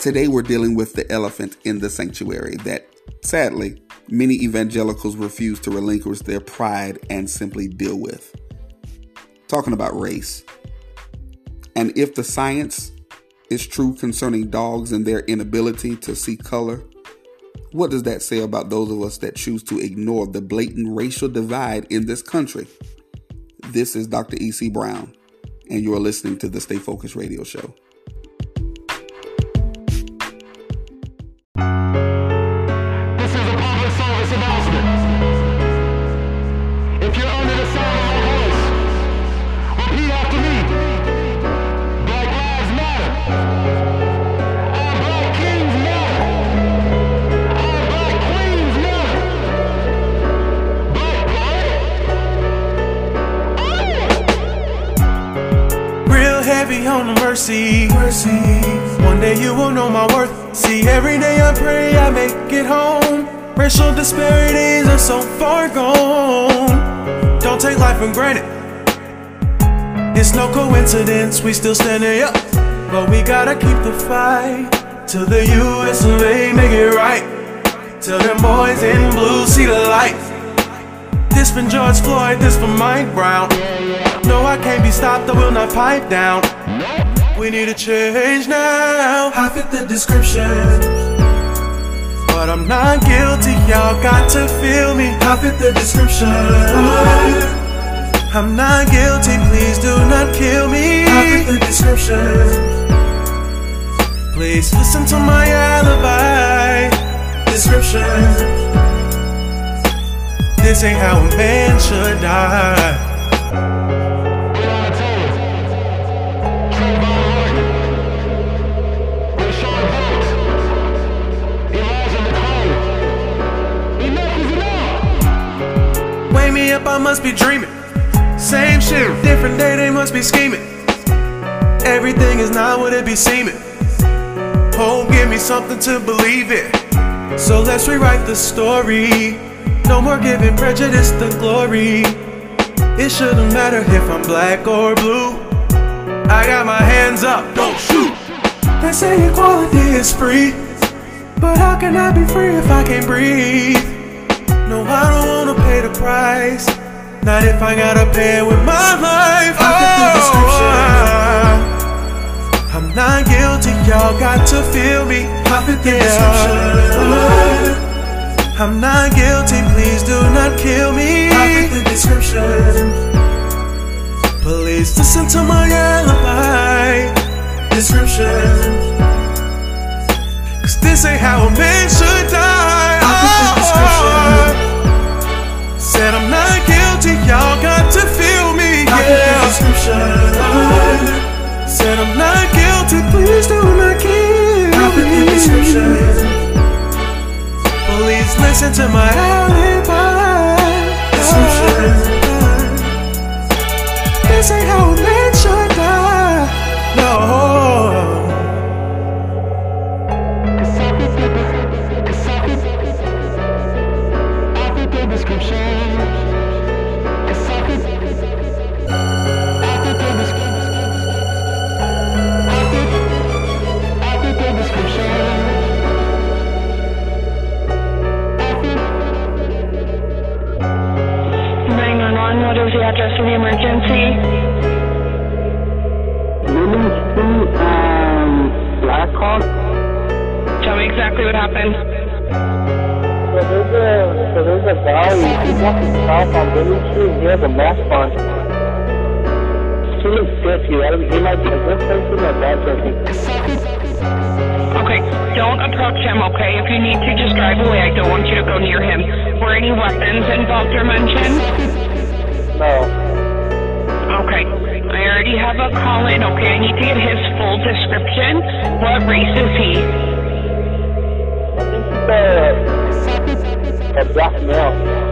Today we're dealing with the elephant in the sanctuary that, sadly, many evangelicals refuse to relinquish their pride and simply deal with. Talking about race. And if the science is true concerning dogs and their inability to see color, what does that say about those of us that choose to ignore the blatant racial divide in this country? This is Dr. E.C. Brown, and you are listening to the Stay Focused Radio Show. Disparities are so far gone. Don't take life for granted. It's no coincidence we still standing up, but we gotta keep the fight till the U.S. of A. make it right. Till them boys in blue see the light. This for George Floyd, this for Mike Brown. No, I can't be stopped, I will not pipe down. We need a change now. I fit the description. But I'm not guilty, y'all got to feel me. I fit the description. I'm not guilty, please do not kill me. I fit the description. Please listen to my alibi description. This ain't how a man should die. Must be dreaming. Same shit, different day, they must be scheming. Everything is not what it be seeming. Home, give me something to believe in. So let's rewrite the story. No more giving prejudice the glory. It shouldn't matter if I'm black or blue. I got my hands up, don't shoot. They say equality is free. But how can I be free if I can't breathe? No, I don't wanna pay the price. Not if I gotta pay with my life. Oh, I'm not guilty, y'all got to feel me. Yeah. I'm not guilty, please do not kill me. Pop the description. Please listen to my alibi description. Cause this ain't how a man should die. Y'all got to feel me, yeah. Said I'm not guilty, please do not kill me. Please listen to my alibi. This ain't how a address of the emergency? Women's Street and Blackhawk. Tell me exactly what happened. So there's a, so there's a guy, he's walking south on Women's Street, he has a mask on. He looks good, he, he might be a good person or bad person. Okay, don't approach him, okay? If you need to, just drive away. I don't want you to go near him. Were any weapons involved or mentioned? No. Okay. I already have a call in. Okay, I need to get his full description. What race is he? I think he's a, uh, a black male.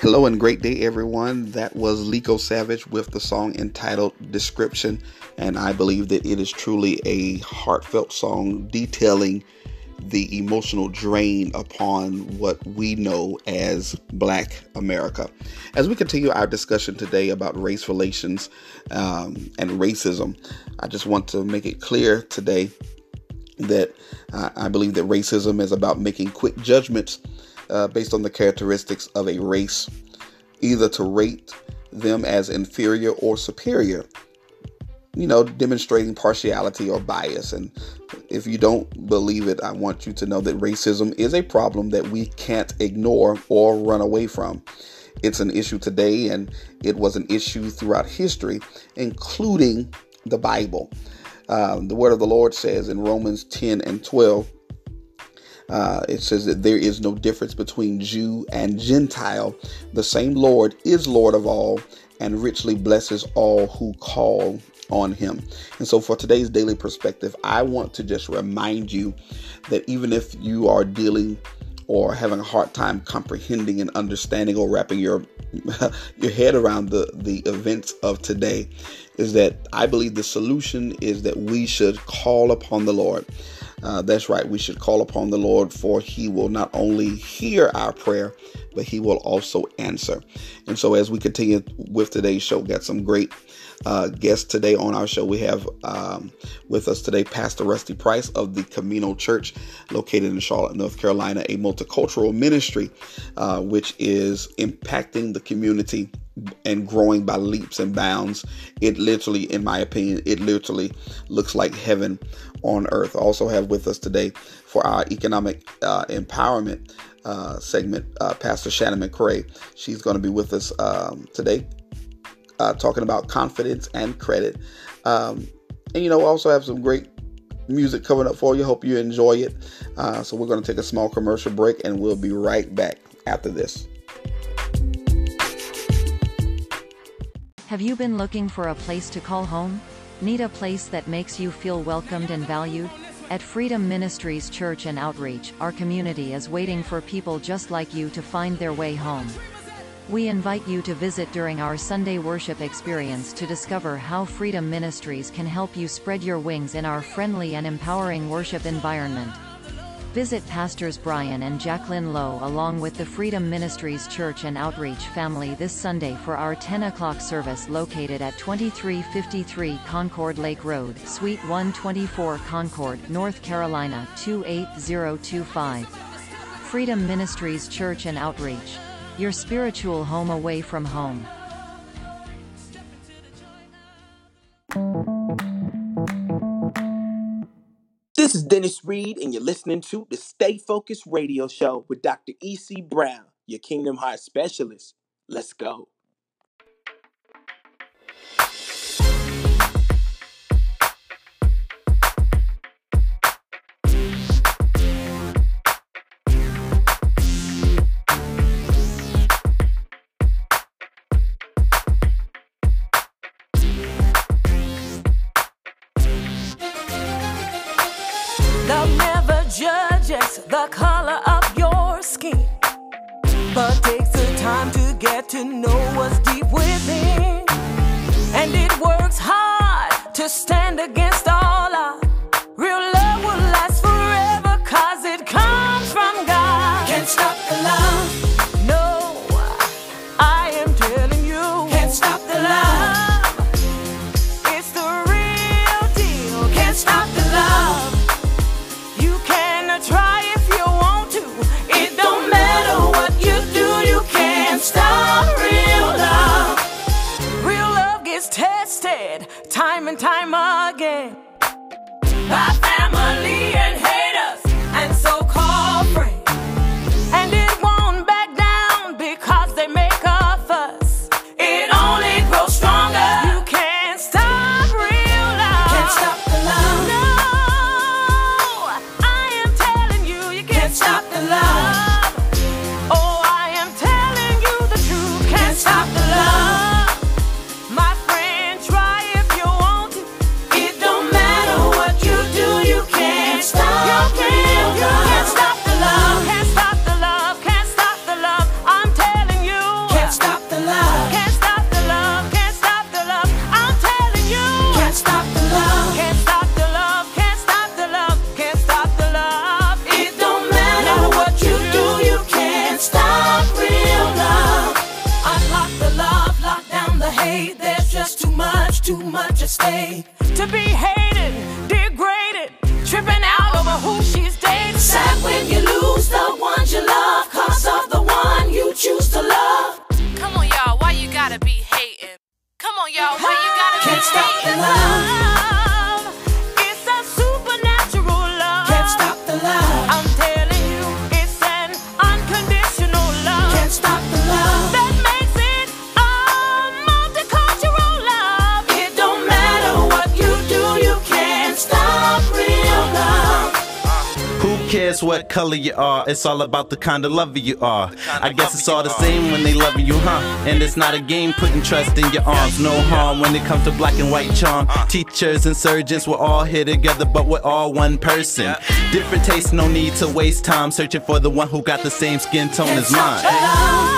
Hello and great day, everyone. That was Leeko Savage with the song entitled Description. And I believe that it is truly a heartfelt song detailing the emotional drain upon what we know as Black America. As we continue our discussion today about race relations um, and racism, I just want to make it clear today that uh, I believe that racism is about making quick judgments uh, based on the characteristics of a race, either to rate them as inferior or superior. You know, demonstrating partiality or bias. And if you don't believe it, I want you to know that racism is a problem that we can't ignore or run away from. It's an issue today, and it was an issue throughout history, including the Bible. Um, the word of the Lord says in Romans 10 and 12, uh, it says that there is no difference between Jew and Gentile. The same Lord is Lord of all and richly blesses all who call on him. And so, for today's daily perspective, I want to just remind you that even if you are dealing or having a hard time comprehending and understanding or wrapping your your head around the the events of today is that I believe the solution is that we should call upon the Lord. Uh, that's right, we should call upon the Lord, for He will not only hear our prayer, but He will also answer. And so, as we continue with today's show, got some great uh, guests today on our show. We have um, with us today Pastor Rusty Price of the Camino Church, located in Charlotte, North Carolina, a multicultural ministry uh, which is impacting the community and growing by leaps and bounds. It literally, in my opinion, it literally looks like heaven on earth. I also have with us today for our economic uh, empowerment uh, segment, uh, Pastor Shannon McRae. She's going to be with us um, today uh, talking about confidence and credit. Um, and you know, we also have some great music coming up for you. Hope you enjoy it. Uh, so we're going to take a small commercial break and we'll be right back after this. Have you been looking for a place to call home? Need a place that makes you feel welcomed and valued? At Freedom Ministries Church and Outreach, our community is waiting for people just like you to find their way home. We invite you to visit during our Sunday worship experience to discover how Freedom Ministries can help you spread your wings in our friendly and empowering worship environment. Visit Pastors Brian and Jacqueline Lowe along with the Freedom Ministries Church and Outreach family this Sunday for our 10 o'clock service located at 2353 Concord Lake Road, Suite 124 Concord, North Carolina 28025. Freedom Ministries Church and Outreach. Your spiritual home away from home. This is Dennis Reed, and you're listening to the Stay Focused Radio Show with Dr. E.C. Brown, your Kingdom Heart specialist. Let's go. Too much at stake. To be hated, degraded, tripping out over who she's dating. Sad when you lose the ones you love, cause of the one you choose to love. Come on, y'all, why you gotta be hating? Come on, y'all, why you gotta Can't be stop the hating? love. Who cares what color you are? It's all about the kind of lover you are. I guess it's all the same when they loving you, huh? And it's not a game putting trust in your arms. No harm when it comes to black and white charm. Teachers and surgeons, we're all here together, but we're all one person. Different tastes, no need to waste time searching for the one who got the same skin tone as mine.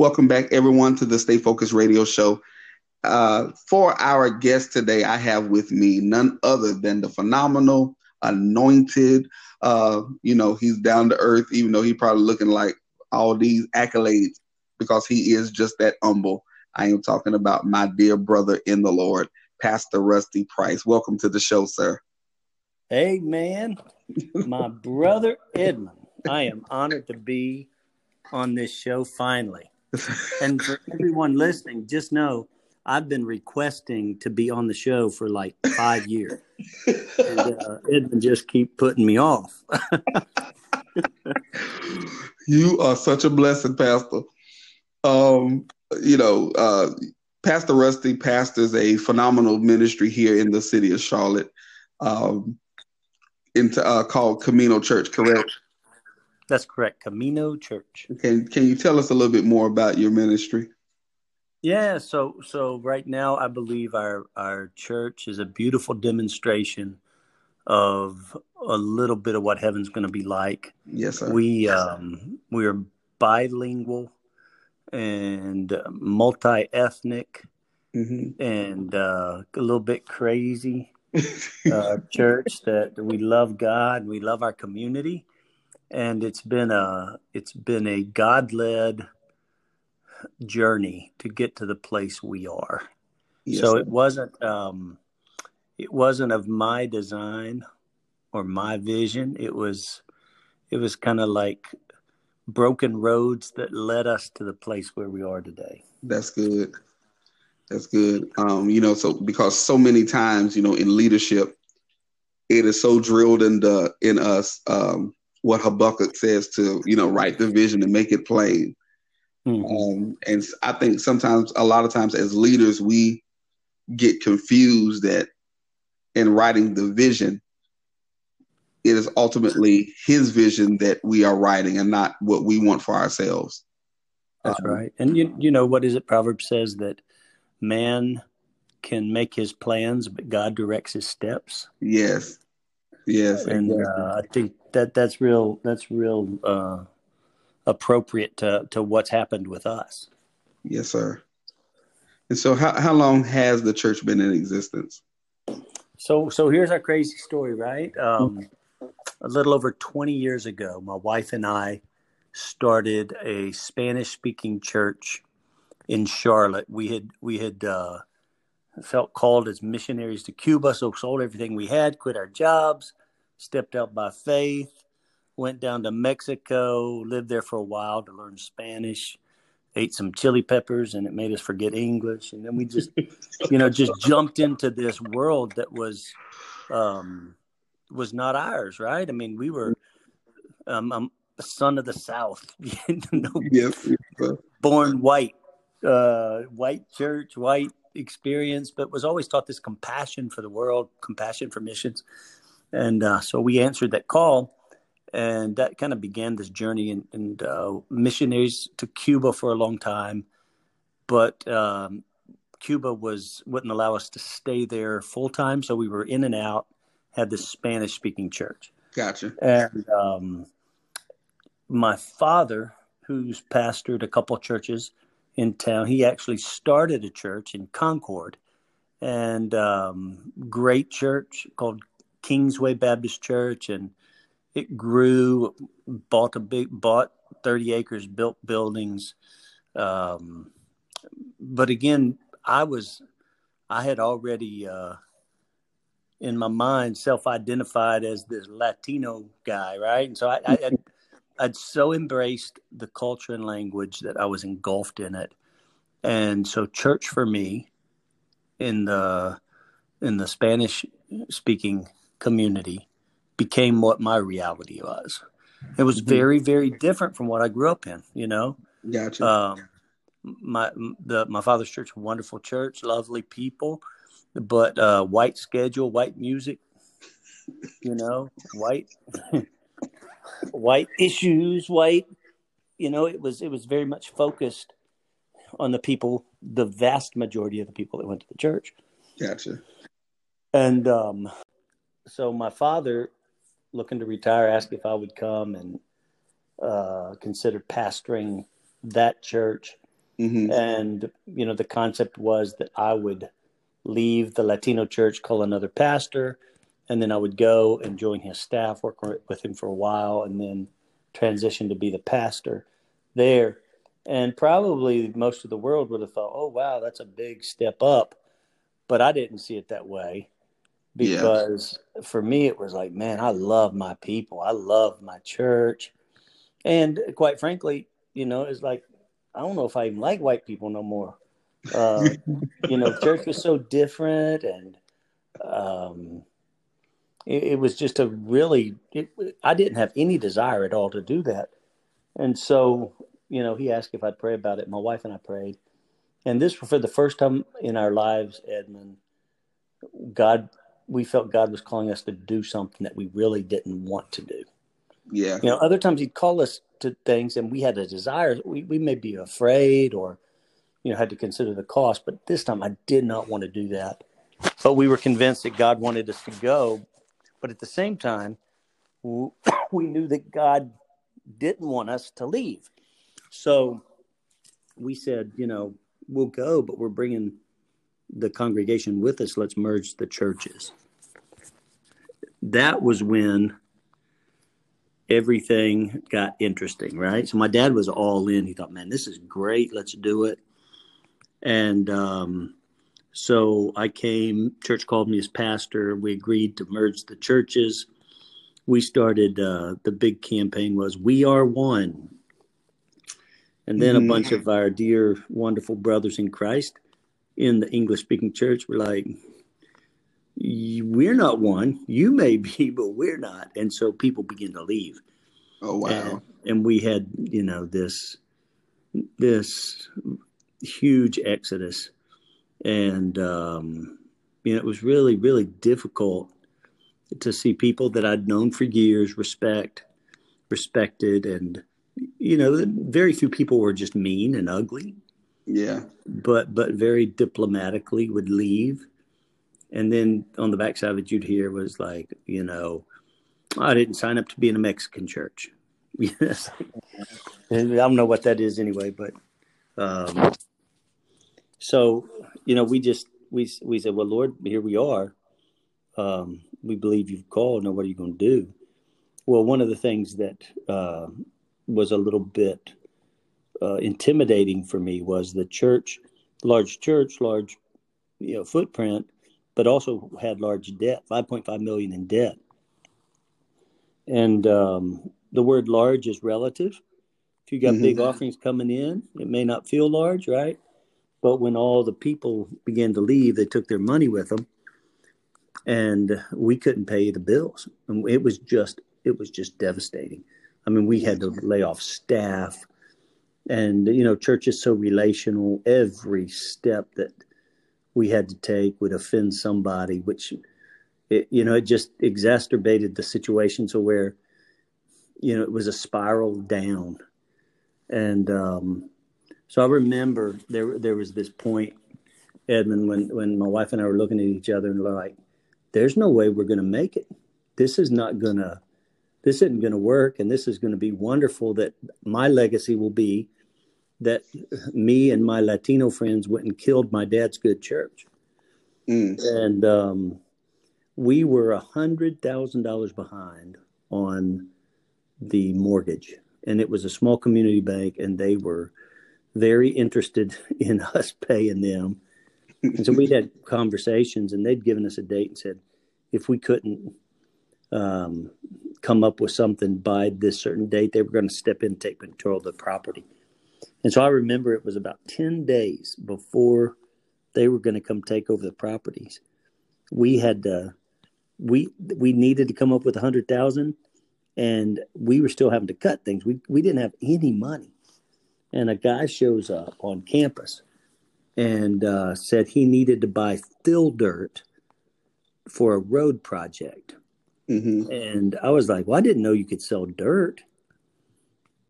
Welcome back, everyone, to the Stay Focused Radio Show. Uh, for our guest today, I have with me none other than the phenomenal, anointed. Uh, you know, he's down to earth, even though he probably looking like all these accolades because he is just that humble. I am talking about my dear brother in the Lord, Pastor Rusty Price. Welcome to the show, sir. Hey, man, my brother Edmund. I am honored to be on this show finally. And for everyone listening, just know I've been requesting to be on the show for like five years. And uh, Edmund just keep putting me off. You are such a blessing, Pastor. Um, you know, uh, Pastor Rusty pastors a phenomenal ministry here in the city of Charlotte, um, into uh, called Camino Church. Correct? That's correct. Camino Church. Can Can you tell us a little bit more about your ministry? Yeah, so so right now I believe our our church is a beautiful demonstration of a little bit of what heaven's going to be like. Yes, sir. We um we are bilingual and multi ethnic hmm and uh, a little bit crazy uh, church that we love God, we love our community, and it's been a it's been a God led journey to get to the place we are. Yes, so it wasn't um, it wasn't of my design or my vision. It was it was kind of like broken roads that led us to the place where we are today. That's good. That's good. Um, you know, so because so many times, you know, in leadership, it is so drilled in the in us um, what Habakkuk says to you know write the vision and make it plain. Mhm. Um, and I think sometimes, a lot of times, as leaders, we get confused that in writing the vision, it is ultimately His vision that we are writing, and not what we want for ourselves. That's Um, right. And you you know what is it? Proverbs says that man can make his plans, but God directs his steps. Yes, yes, And exactly. uh, I think that that's real. That's real uh, appropriate to to what's happened with us. Yes, sir. And so, how how long has the church been in existence? So so here's our crazy story, right? Um, a little over 20 years ago, my wife and I started a Spanish speaking church in Charlotte. We had we had uh, felt called as missionaries to Cuba, so sold everything we had, quit our jobs, stepped out by faith, went down to Mexico, lived there for a while to learn Spanish, ate some chili peppers and it made us forget English. And then we just, you know, just jumped into this world that was, um, was not ours, right? I mean, we were, um, I'm a son of the South, Yes. born white, uh, white church, white experience, but was always taught this compassion for the world, compassion for missions. And uh, so we answered that call, and that kind of began this journey. And, and uh, missionaries to Cuba for a long time, but um, Cuba was wouldn't allow us to stay there full time, so we were in and out. Had this Spanish speaking church, Gotcha. and um, my father, who's pastored a couple churches in town, he actually started a church in Concord, and um, great church called Kingsway Baptist Church, and it grew. Bought a big, bought thirty acres, built buildings. Um, but again, I was, I had already uh, in my mind self-identified as this Latino guy, right? And so I, I had, I'd so embraced the culture and language that I was engulfed in it, and so church for me, in the in the Spanish speaking community, became what my reality was. It was very very different from what I grew up in. You know, Gotcha. um, my the my father's church, wonderful church, lovely people, but uh, white schedule, white music, you know, white white issues, white. You know, it was it was very much focused on the people, the vast majority of the people that went to the church, gotcha. and um, so my father, looking to retire, asked if I would come and uh, consider pastoring that church. Hmm and you know the concept was that i would leave the latino church call another pastor and then i would go and join his staff work with him for a while and then transition to be the pastor there. And probably most of the world would have thought oh wow that's a big step up. But i didn't see it that way Yeah. because for me it was like man i love my people i love my church and quite frankly you know it's like I don't know if I even like white people no more. Uh, you know, church was so different, and um, it, it was just a really. It, I didn't have any desire at all to do that, and so you know, he asked if I'd pray about it. My wife and I prayed, and this for the first time in our lives, Edmund. God, we felt God was calling us to do something that we really didn't want to do. Yeah. You know, other times he'd call us to things and we had a desire. We, we may be afraid or, you know, had to consider the cost, but this time I did not want to do that. But we were convinced that God wanted us to go. But at the same time, we knew that God didn't want us to leave. So we said, you know, we'll go, but we're bringing the congregation with us. Let's merge the churches. That was when everything got interesting, right? So my dad was all in. He thought, man, this is great. Let's do it. And um, so I came, church called me as pastor. We agreed to merge the churches. We started, uh, the big campaign was We Are One. And then Mhm. a bunch of our dear, wonderful brothers in Christ in the English speaking church were like, "Y- we're not one. You may be, but we're not. And so people begin to leave. Oh wow. And, and we had, you know, this this huge exodus, and um, you know, it was really, really difficult to see people that I'd known for years respect, respected, and you know, very few people were just mean and ugly Yeah. but but very diplomatically would leave. And then on the backside of it, you'd hear was like, you know, I didn't sign up to be in a Mexican church. Yes, I don't know what that is anyway, but um, so you know, we just we we said, well, Lord, here we are. Um, we believe you've called. Now, what are you going to do? Well, one of the things that uh, was a little bit uh, intimidating for me was the church, large church, large you know footprint, but also had large debt, 5.5 million in debt. And um, the word large is relative. If you got Mhm. big offerings coming in, it may not feel large, right? But when all the people began to leave, they took their money with them, and we couldn't pay the bills. And it was just it was just devastating. I mean, we had to lay off staff, and you know, church is so relational. Every step that we had to take would offend somebody, which it, you know, it just exacerbated the situation to where you know it was a spiral down, and um, so I remember there there was this point, Edmund, when when my wife and I were looking at each other and like, there's no way we're going to make it. This is not going to, this isn't going to work. And this is going to be wonderful that my legacy will be that me and my Latino friends went and killed my dad's good church. Mm. And um, we were a hundred thousand dollars behind on the mortgage. And it was a small community bank and they were very interested in us paying them. And so we had conversations, and they'd given us a date and said, if we couldn't um, come up with something by this certain date, they were going to step in and take control of the property. And so I remember it was about 10 days before they were going to come take over the properties. We had to, we we needed to come up with a hundred thousand, and we were still having to cut things. We we didn't have any money, and a guy shows up on campus and uh, said he needed to buy fill dirt for a road project. Mm-hmm. And I was like, "Well, I didn't know you could sell dirt."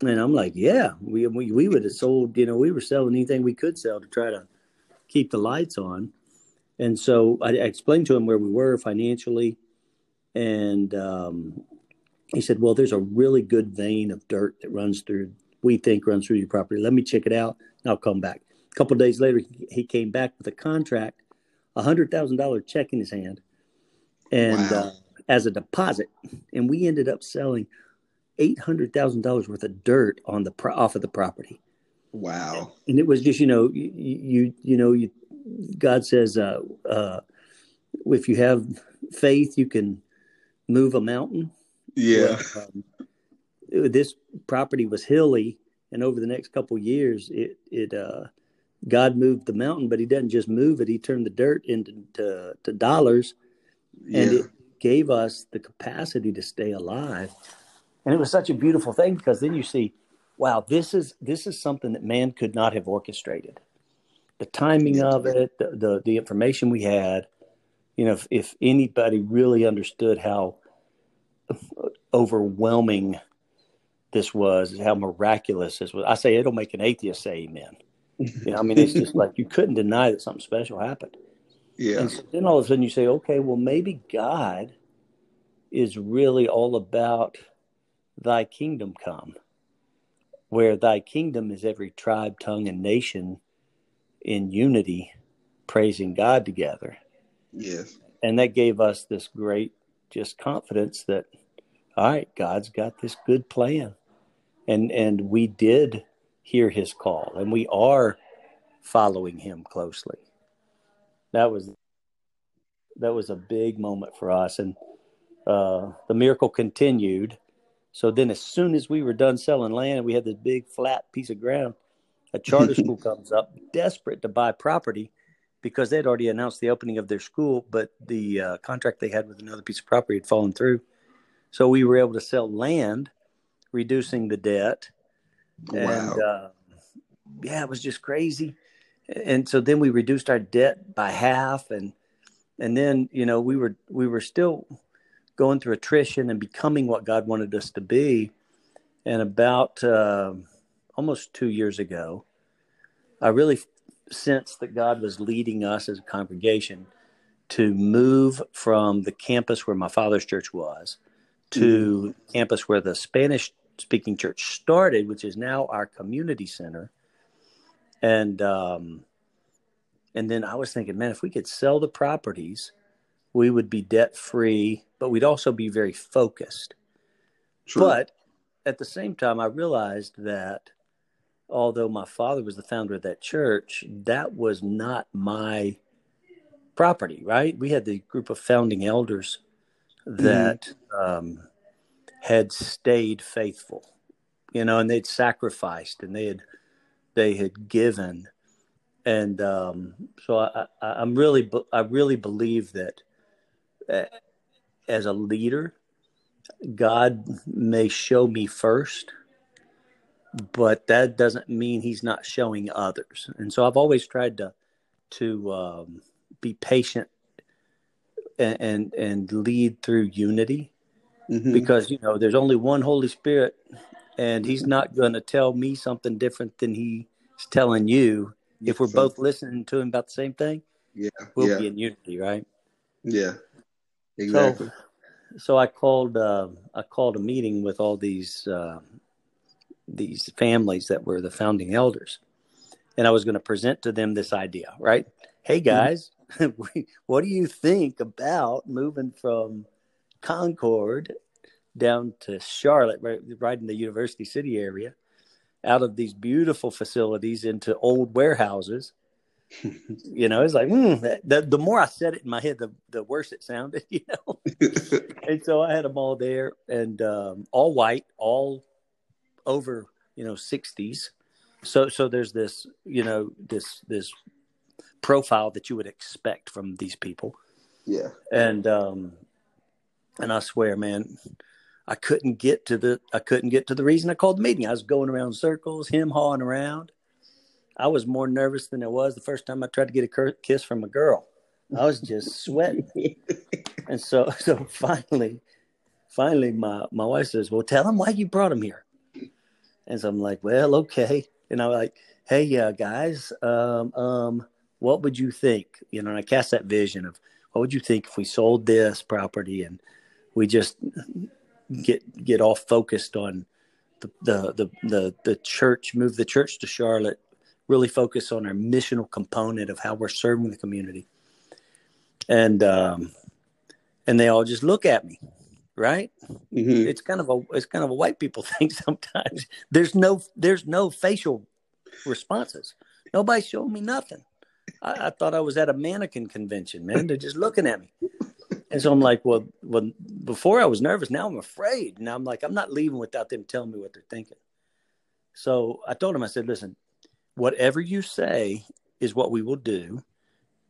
And I'm like, "Yeah, we we, we would have sold. You know, we were selling anything we could sell to try to keep the lights on." And so I, I explained to him where we were financially, and um, he said, "Well, there's a really good vein of dirt that runs through. We think runs through your property. Let me check it out, and I'll come back." A couple of days later, he, he came back with a contract, a hundred thousand dollar check in his hand, and Wow. uh, as a deposit, and we ended up selling eight hundred thousand dollars worth of dirt on the pro- off of the property Wow. and it was just you know you you, you know you god says uh uh if you have faith you can move a mountain Yeah. Well, um, this property was hilly and over the next couple of years it it uh god moved the mountain but he doesn't just move it he turned the dirt into to, to dollars and Yeah. it gave us the capacity to stay alive and it was such a beautiful thing because then you see wow this is this is something that man could not have orchestrated. The timing of it the the, the information we had you know if, if anybody really understood how overwhelming this was how miraculous this was i say it'll make an atheist say amen. You know i mean it's just like you couldn't deny that something special happened. Yeah. and so then all of a sudden you say, okay, well, maybe God is really all about thy kingdom come, where thy kingdom is every tribe, tongue, and nation in unity, praising God together. Yes. And that gave us this great just confidence that, all right, God's got this good plan. And and we did hear his call and we are following him closely that was that was a big moment for us and uh, the miracle continued so then as soon as we were done selling land we had this big flat piece of ground a charter school comes up desperate to buy property because they'd already announced the opening of their school but the uh, contract they had with another piece of property had fallen through. So we were able to sell land reducing the debt. And uh, yeah it was just crazy. And so then we reduced our debt by half and and then you know we were we were still going through attrition and becoming what god wanted us to be. And about uh, almost two years ago i really sensed that god was leading us as a congregation to move from the campus where my father's church was to campus where the spanish speaking church started which is now our community center. And um, and then I was thinking, man, if we could sell the properties, we would be debt free, but we'd also be very focused. True. But at the same time, I realized that although my father was the founder of that church, that was not my property. Right? We had the group of founding elders that um, had stayed faithful you know, and they'd sacrificed and they had they had given, and um, so I, I, am really I really believe that uh, as a leader, God may show me first, but that doesn't mean He's not showing others. And so I've always tried to to um, be patient and, and, and lead through unity mm-hmm. because you know there's only one Holy Spirit, and He's not going to tell me something different than He's telling you. If we're both listening to Him about the same thing, yeah, we'll yeah. be in unity, right? Yeah, exactly. So, so I called uh, I called a meeting with all these uh, these families that were the founding elders, and I was going to present to them this idea. Right? Hey mm-hmm. guys, mm-hmm. what do you think about moving from Concord down to Charlotte, right, right in the University City area, out of these beautiful facilities into old warehouses? You know, it's like mm, the, the more I said it in my head, the the worse it sounded. You know, and so I had them all there and um, all white, all over you know sixties. So so there's this you know this this profile that you would expect from these people. Yeah, and um, and I swear, man, I couldn't get to the I couldn't get to the reason I called the meeting. I was going around circles, him hawing around. I was more nervous than I was the first time I tried to get a kiss from a girl. I was just sweating. and so, so finally, finally, my, my wife says, well, tell him why you brought him here. And so I'm like, well, okay. And I'm like, hey, uh, guys, um, um, what would you think? You know, and I cast that vision of what would you think if we sold this property and we just get get all focused on the the the the, the church, move the church to Charlotte, really focus on our missional component of how we're serving the community. And um, and they all just look at me, right? Mm-hmm. It's kind of a it's kind of a white people thing sometimes. There's no there's no facial responses. Nobody showing me nothing. I, I thought I was at a mannequin convention, man. They're just looking at me. And so I'm like, well, well, before I was nervous, now I'm afraid. Now I'm like, I'm not leaving without them telling me what they're thinking. So I told him, I said, listen, whatever you say is what we will do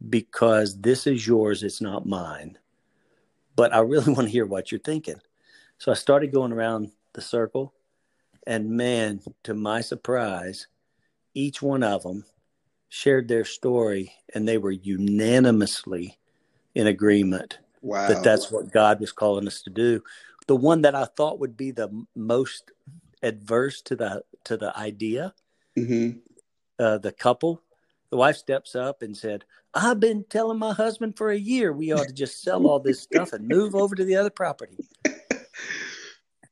because this is yours, it's not mine. But I really want to hear what you're thinking. So I started going around the circle, and man, to my surprise, each one of them shared their story, and they were unanimously in agreement wow. that that's what God was calling us to do. The one that I thought would be the most adverse to the to the idea mm-hmm uh, the couple, the wife steps up and said, I've been telling my husband for a year we ought to just sell all this stuff and move over to the other property.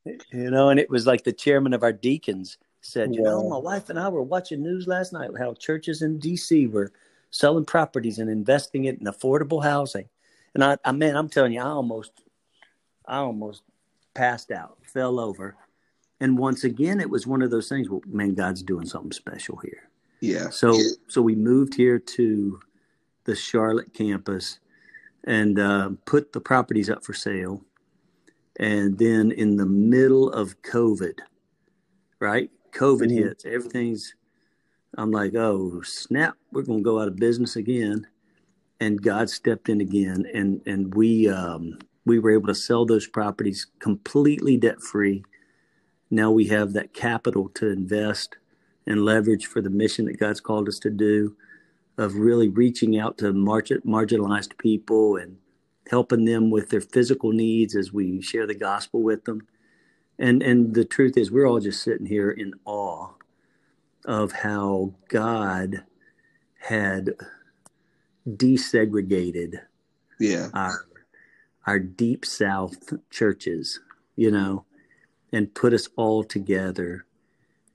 you know, and it was like the chairman of our deacons said, You know, my wife and I were watching news last night how churches in DC were selling properties and investing it in affordable housing. And I, I man, I'm telling you, I almost, I almost passed out, fell over. And once again, it was one of those things. Well, man, God's doing something special here. Yeah. So so we moved here to the Charlotte campus and uh, put the properties up for sale. And then in the middle of COVID, right? COVID mm-hmm. hits. Everything's. I'm like, oh snap! We're going to go out of business again. And God stepped in again, and and we um, we were able to sell those properties completely debt free. Now we have that capital to invest and leverage for the mission that God's called us to do of really reaching out to marginalized people and helping them with their physical needs as we share the gospel with them. And and the truth is we're all just sitting here in awe of how God had desegregated yeah. our our deep south churches, you know, and put us all together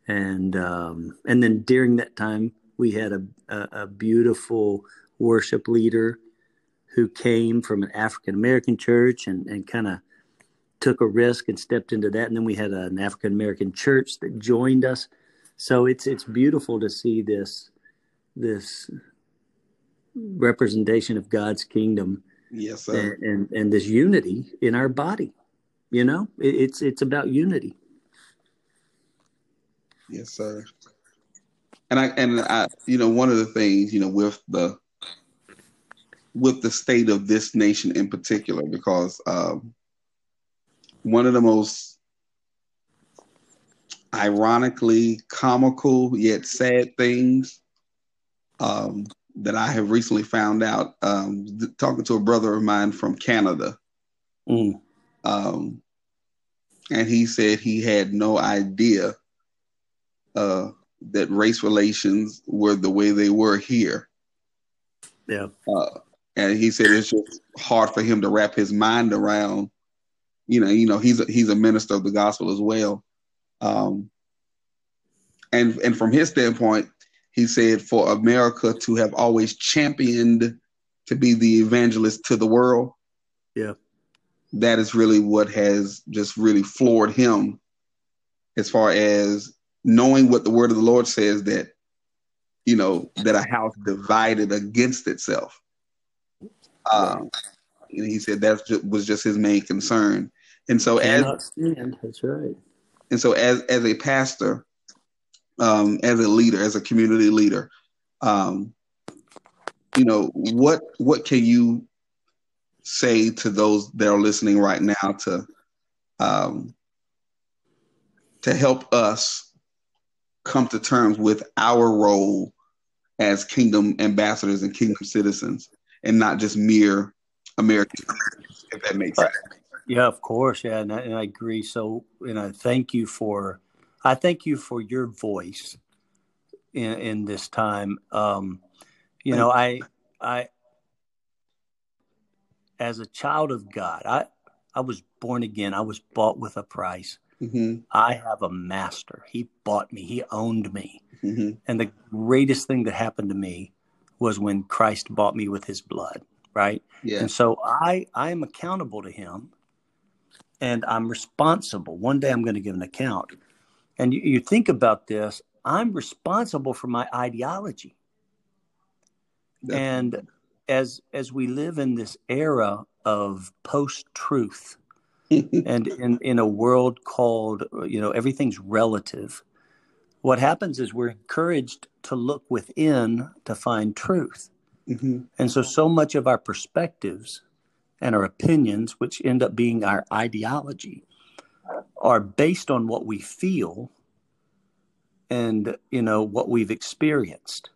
and um, and then during that time we had a, a, a beautiful worship leader who came from an African American church and, and kind of took a risk and stepped into that. And then we had an African American church that joined us. So it's it's beautiful to see this this representation of God's kingdom. Yes, sir. And, and, and this unity in our body. You know, it, it's it's about unity. Yes, sir. And I and I, you know, one of the things, you know, with the with the state of this nation in particular, because um, one of the most ironically comical yet sad things um, that I have recently found out um, talking to a brother of mine from Canada. Mm. Um, and he said he had no idea uh, that race relations were the way they were here. Yeah. Uh, and he said it's just hard for him to wrap his mind around. You know, you know, he's a, he's a minister of the gospel as well. Um, and and from his standpoint, he said for America to have always championed to be the evangelist to the world. Yeah. That is really what has just really floored him as far as knowing what the word of the Lord says that, you know, that a house divided against itself. Um, and he said that was just his main concern. And so as stand. That's right. and so as as a pastor, um, as a leader, as a community leader, um, you know, what what can you say to those that are listening right now to um, to help us come to terms with our role as kingdom ambassadors and kingdom citizens and not just mere American if that makes sense. Yeah, of course. Yeah, and I, and I agree. So, and I thank you for, I thank you for your voice in, in this time. Um, you know, I, I, as a child of God, I, I was born again. I was bought with a price. Mm-hmm. I have a master. He bought me. He owned me. Mm-hmm. And the greatest thing that happened to me was when Christ bought me with his blood, right? Yeah. And so I I am accountable to him and I'm responsible. One day I'm going to give an account. And you, you think about this, I'm responsible for my ideology. And as as we live in this era of post-truth and in, in a world called, you know, everything's relative, what happens is we're encouraged to look within to find truth. Mm-hmm. And so, so much of our perspectives and our opinions, which end up being our ideology, are based on what we feel and, you know, what we've experienced.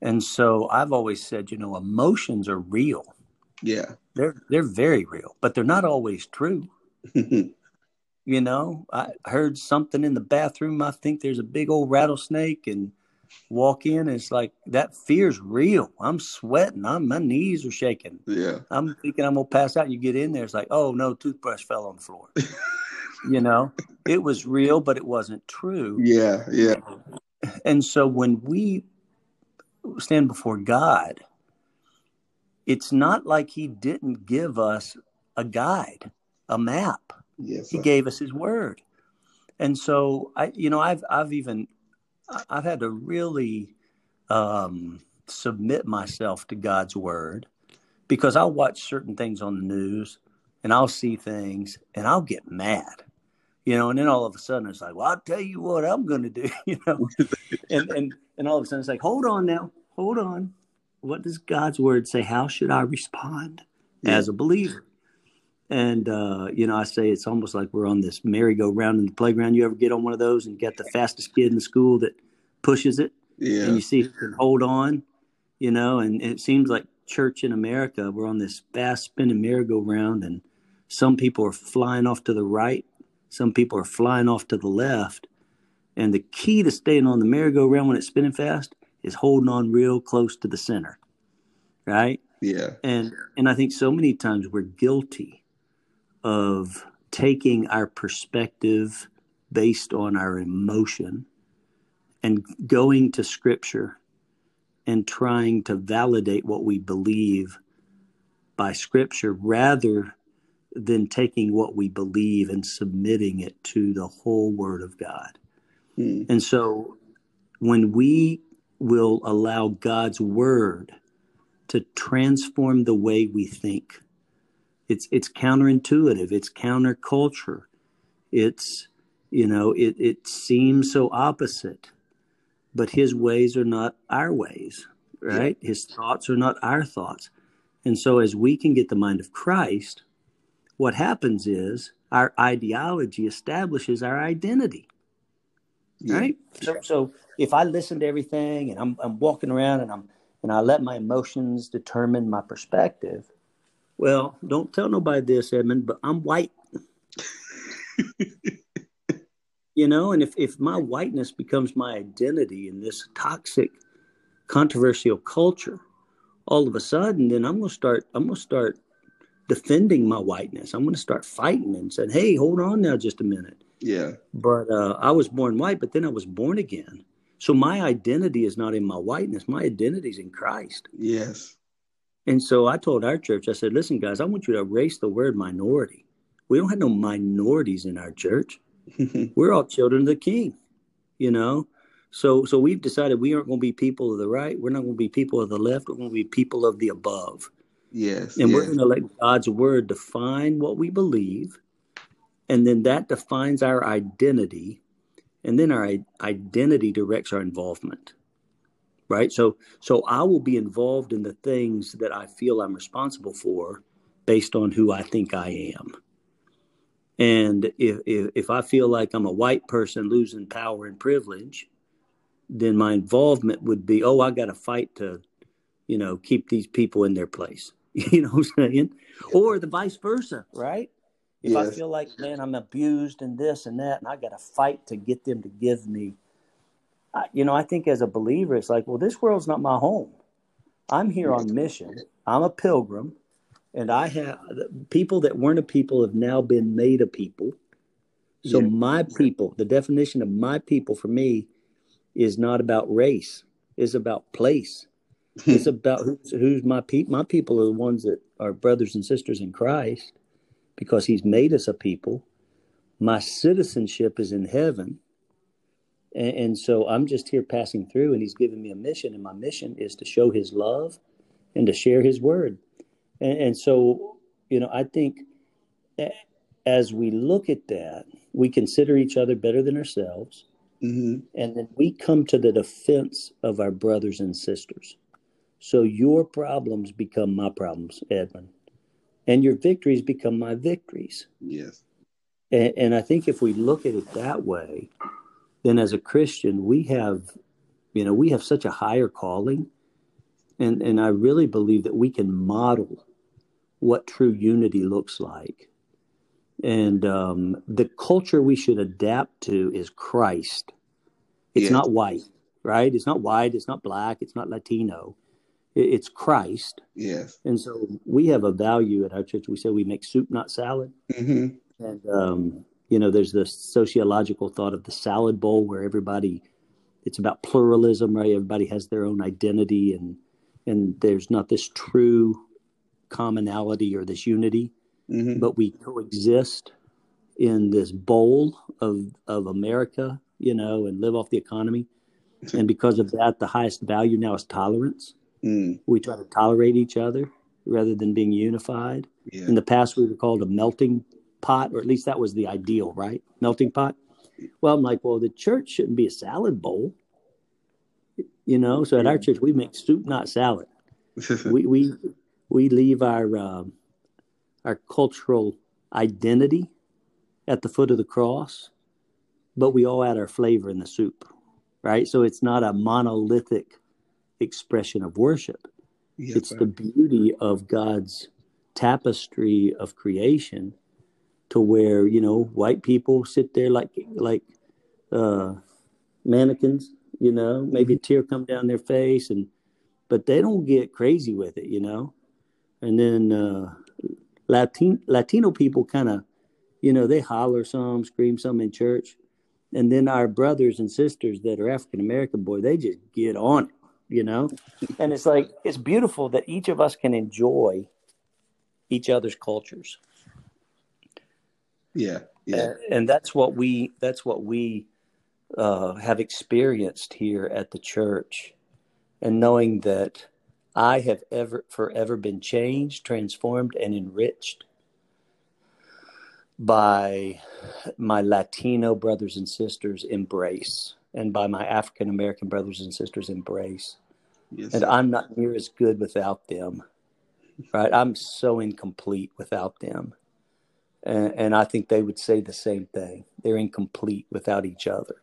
And so I've always said, you know, emotions are real. Yeah. They're they're very real, but they're not always true. You know, I heard something in the bathroom. I think there's a big old rattlesnake, and walk in. And it's like that fear's real. I'm sweating. I'm my knees are shaking. Yeah. I'm thinking I'm gonna pass out. You get in there, it's like, oh no, toothbrush fell on the floor. you know, it was real, but it wasn't true. Yeah. Yeah. And so when we stand before God, it's not like He didn't give us a guide, a map. Yes. He sir. gave us His Word, and so I, you know, I've I've even I've had to really um, submit myself to God's Word because I'll watch certain things on the news and I'll see things and I'll get mad, you know, and then all of a sudden it's like, well, I'll tell you what I'm going to do, you know, and and and all of a sudden it's like, hold on now, hold on, what does God's Word say? How should I respond Yeah. as a believer? And uh, you know, I say it's almost like we're on this merry-go-round in the playground. You ever get on one of those and get the fastest kid in the school that pushes it, Yeah. and you see who can hold on, you know? And it seems like church in America, we're on this fast spinning merry-go-round, and some people are flying off to the right, some people are flying off to the left, and the key to staying on the merry-go-round when it's spinning fast is holding on real close to the center, right? Yeah. and and I think so many times we're guilty of taking our perspective based on our emotion and going to scripture and trying to validate what we believe by scripture rather than taking what we believe and submitting it to the whole word of God. Hmm. And so when we will allow God's word to transform the way we think, it's it's counterintuitive, it's counterculture. It's You know, it, it seems so opposite, but his ways are not our ways, right? Yeah. His thoughts are not our thoughts. And so, as we can get the mind of Christ, what happens is our ideology establishes our identity. Yeah. Right? So, so if I listen to everything and I'm, I'm walking around and I'm and I let my emotions determine my perspective, well, don't tell nobody this, Edmund, but I'm white. you know, and if, if my whiteness becomes my identity in this toxic, controversial culture, all of a sudden, then I'm gonna start I'm gonna start defending my whiteness. I'm gonna start fighting and saying, Hey, hold on now just a minute. Yeah. But uh, I was born white, but then I was born again. So my identity is not in my whiteness. My identity is in Christ. Yes. And so I told our church, I said, listen, guys, I want you to erase the word minority. We don't have no minorities in our church. We're all children of the king, you know? So so we've decided we aren't going to be people of the right. We're not going to be people of the left. We're going to be people of the above. Yes. And yes. we're going to let God's word define what we believe. And then that defines our identity and then our identity directs our involvement right? So so i will be involved in the things that i feel i'm responsible for based on who i think i am. And if if, if i feel like i'm a white person losing power and privilege then my involvement would be oh i got to fight to you know keep these people in their place. You know what i'm saying? Or the vice versa right if yes. I feel like, man, I'm abused and this and that, and I got to fight to get them to give me, I, you know, I think as a believer, it's like, well, this world's not my home. I'm here on mission. I'm a pilgrim, and I have people that weren't a people have now been made a people. So yeah. my people, the definition of my people for me is not about race. It's about place. it's about who's, who's my people. My people are the ones that are brothers and sisters in Christ because he's made us a people. My citizenship is in heaven. And, and, so I'm just here passing through, and he's given me a mission, and my mission is to show his love and to share his word. And, and so, you know, I think as we look at that, we consider each other better than ourselves. Mm-hmm. And then we come to the defense of our brothers and sisters. So your problems become my problems, Edmund and your victories become my victories. Yes. And, and, I think if we look at it that way, then as a Christian, we have, you know, we have such a higher calling. And, and I really believe that we can model what true unity looks like. And um, the culture we should adapt to is Christ. It's yes. not white, right? It's not white. It's not black. It's not Latino it's Christ. Yes. And so we have a value at our church. We say we make soup, not salad. Mm-hmm. And, um, you know, there's this sociological thought of the salad bowl where everybody, it's about pluralism, right? Everybody has their own identity and, and there's not this true commonality or this unity, mm-hmm. but we coexist in this bowl of, of America, you know, and live off the economy. And because of that, the highest value now is tolerance. Mm. We try to tolerate each other rather than being unified. Yeah. In the past, we were called a melting pot, or at least that was the ideal, right? Melting pot. Well, I'm like, well, the church shouldn't be a salad bowl, you know. So at our church, we make soup, not salad. we we we leave our um, our cultural identity at the foot of the cross, but we all add our flavor in the soup, right? So it's not a monolithic expression of worship. It's the beauty of God's tapestry of creation to where, you know, white people sit there like like uh mannequins, you know, maybe a tear come down their face and but they don't get crazy with it, you know. And then uh Latin Latino people kind of, you know, they holler some, scream some in church. And then our brothers and sisters that are African American boy, they just get on it you know? and it's like, it's beautiful that each of us can enjoy each other's cultures. Yeah. Yeah. And, and that's what we, that's what we uh, have experienced here at the church. And knowing that I have ever, forever been changed, transformed, and enriched by my Latino brothers and sisters embrace, and by my African American brothers and sisters embrace. Yes, and I'm not near as good without them. Right? I'm so incomplete without them. And, and I think they would say the same thing. They're incomplete without each other.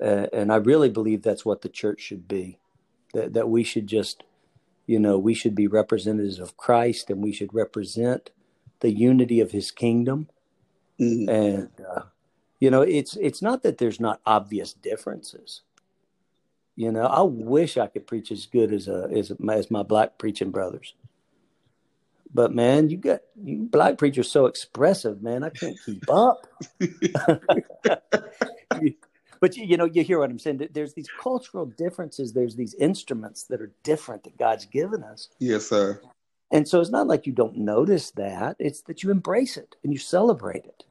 Uh, and I really believe that's what the church should be. That that we should just, you know, we should be representatives of Christ, and we should represent the unity of His kingdom. Mm-hmm. And uh, you know, it's it's not that there's not obvious differences. You know, I wish I could preach as good as a as, as my black preaching brothers. But man, you got you black preachers so expressive, man. I can't keep up. but you, you know you hear what i'm saying there's these cultural differences there's these instruments that are different that god's given us yes sir and so it's not like you don't notice that it's that you embrace it and you celebrate it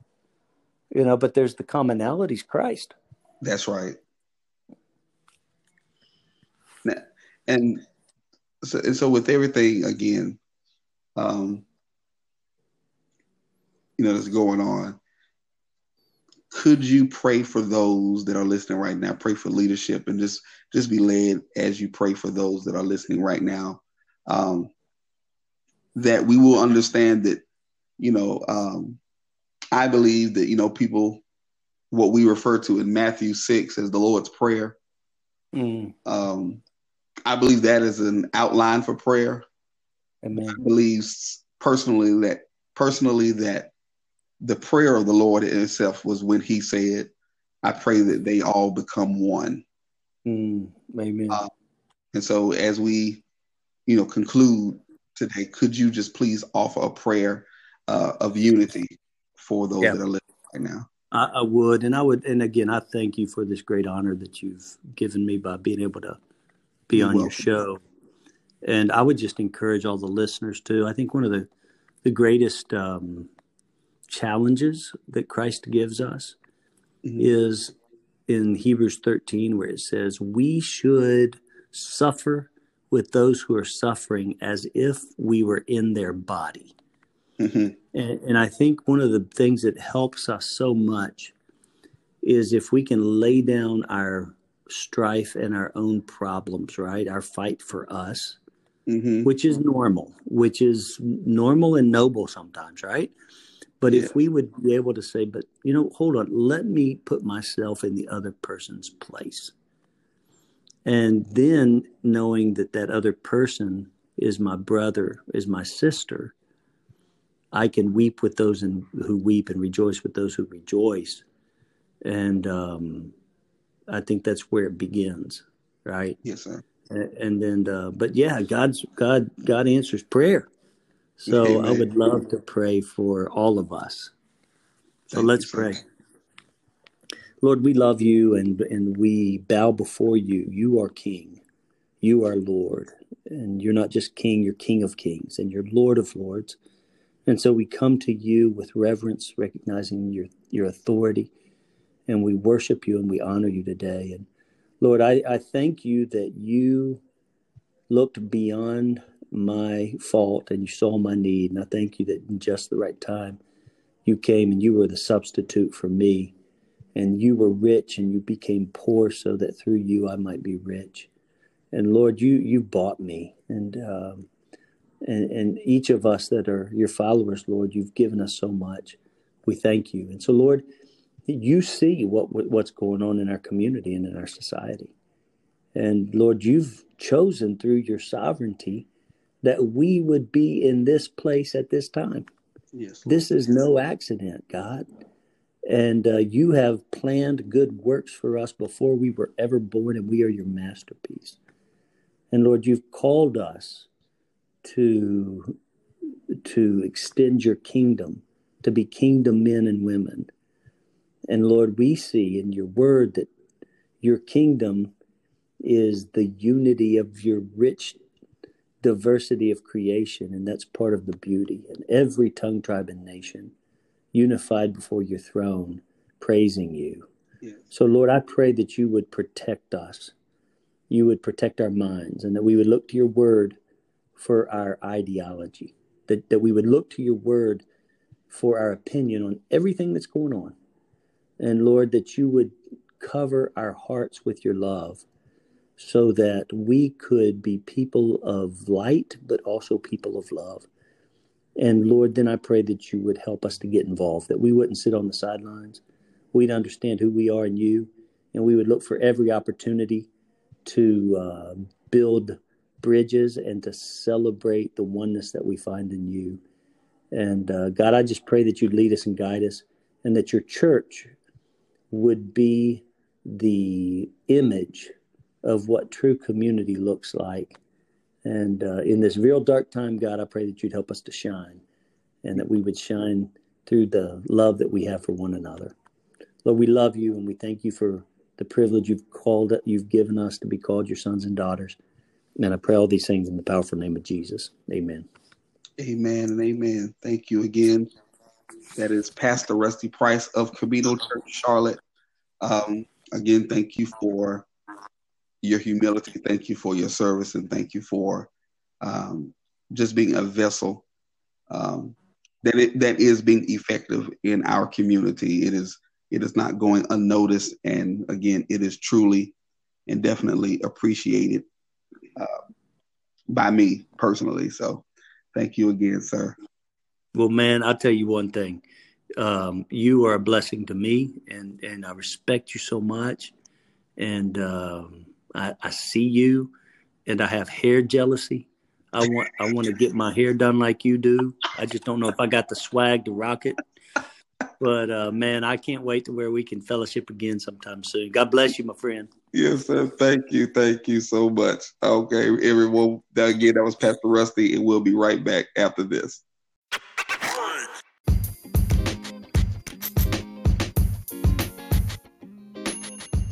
you know but there's the commonalities christ. That's right. And so, and so with everything again um you know that's going on could you pray for those that are listening right now? Pray for leadership and just just be led as you pray for those that are listening right now um, that we will understand that you know um, i believe that you know people what we refer to in matthew 6 as the lord's prayer mm. um, i believe that is an outline for prayer Amen. i believe personally that personally that the prayer of the Lord in itself was when he said, I pray that they all become one. Mm, amen. Uh, and so as we, you know, conclude today, could you just please offer a prayer uh, of unity for those yeah. that are living right now? I, I, would, and I would, and again, I thank you for this great honor that you've given me by being able to be You're on welcome. your show. And I would just encourage all the listeners to. I think one of the the greatest um, challenges that Christ gives us mm-hmm. is in Hebrews 13, where it says, We should suffer with those who are suffering as if we were in their body. Mm-hmm. And, and I think one of the things that helps us so much is if we can lay down our strife and our own problems, right? Our fight for us, mm-hmm. which is normal, which is normal and noble sometimes, right? But yeah. if we would be able to say, but you know, hold on, let me put myself in the other person's place. And then knowing that that other person is my brother, is my sister, I can weep with those in, who weep and rejoice with those who rejoice. And um, I think that's where it begins, right? Yes, sir. And, and then, uh, but yeah, God's God God answers prayer. So Amen. I would love to pray for all of us. So Thank let's pray. Lord, we love you and, and we bow before you. You are King. You are Lord. And you're not just King, you're King of Kings and you're Lord of Lords. And so we come to you with reverence, recognizing your, your authority. And we worship you and we honor you today. And Lord, I, I thank you that you looked beyond my fault and you saw my need. And I thank you that in just the right time you came and you were the substitute for me. And you were rich and you became poor so that through you I might be rich. And Lord, you you bought me. And um, and, and each of us that are your followers, Lord, you've given us so much. We thank you. And so, Lord, you see what what's going on in our community and in our society. And Lord, you've chosen through your sovereignty that we would be in this place at this time. Yes, this is no accident, God. And uh, you have planned good works for us before we were ever born, and we are your masterpiece. And Lord, you've called us to to extend your kingdom, to be kingdom men and women. And Lord, we see in your word that your kingdom is the unity of your rich diversity of creation, and that's part of the beauty. And every tongue, tribe, and nation unified before your throne, praising you. Yes. So, Lord, I pray that you would protect us, you would protect our minds, and that we would look to your word for our ideology, that, that we would look to your word for our opinion on everything that's going on. And Lord, that you would cover our hearts with your love so that we could be people of light, but also people of love. And Lord, then I pray that you would help us to get involved, that we wouldn't sit on the sidelines. We'd understand who we are in you, and we would look for every opportunity to uh, build bridges and to celebrate the oneness that we find in you. And uh, God, I just pray that you'd lead us and guide us, and that your church would be the image of what true community looks like. And uh, in this real dark time, God, I pray that you'd help us to shine and that we would shine through the love that we have for one another. Lord, we love you and we thank you for the privilege you've called you've given us to be called your sons and daughters. And I pray all these things in the powerful name of Jesus. Amen. Amen and amen. Thank you again. That is Pastor Rusty Price of Camino Church Charlotte. Um, again, thank you for your humility. Thank you for your service, and thank you for um, just being a vessel um, that it, that is being effective in our community. It is it is not going unnoticed, and again, it is truly and definitely appreciated uh, by me personally. So, thank you again, sir. Well, man, I'll tell you one thing. Um, you are a blessing to me, and and I respect you so much. And um, I, I see you, and I have hair jealousy. I want I want to get my hair done like you do. I just don't know if I got the swag to rock it. But uh, man, I can't wait to where we can fellowship again sometime soon. God bless you, my friend. Yes, sir. Thank you. Thank you so much. Okay, everyone. Again, that was Pastor Rusty, and we'll be right back after this.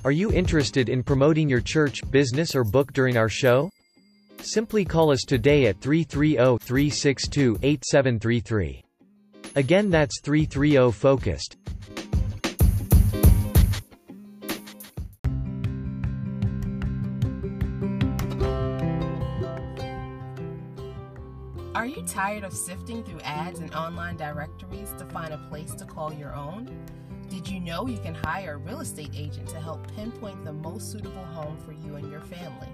Are you interested in promoting your church, business or book during our show? Simply call us today at 330-362-8733. Again that's 330 focused. Are you tired of sifting through ads and online directories to find a place to call your own? Did you know you can hire a real estate agent to help pinpoint the most suitable home for you and your family?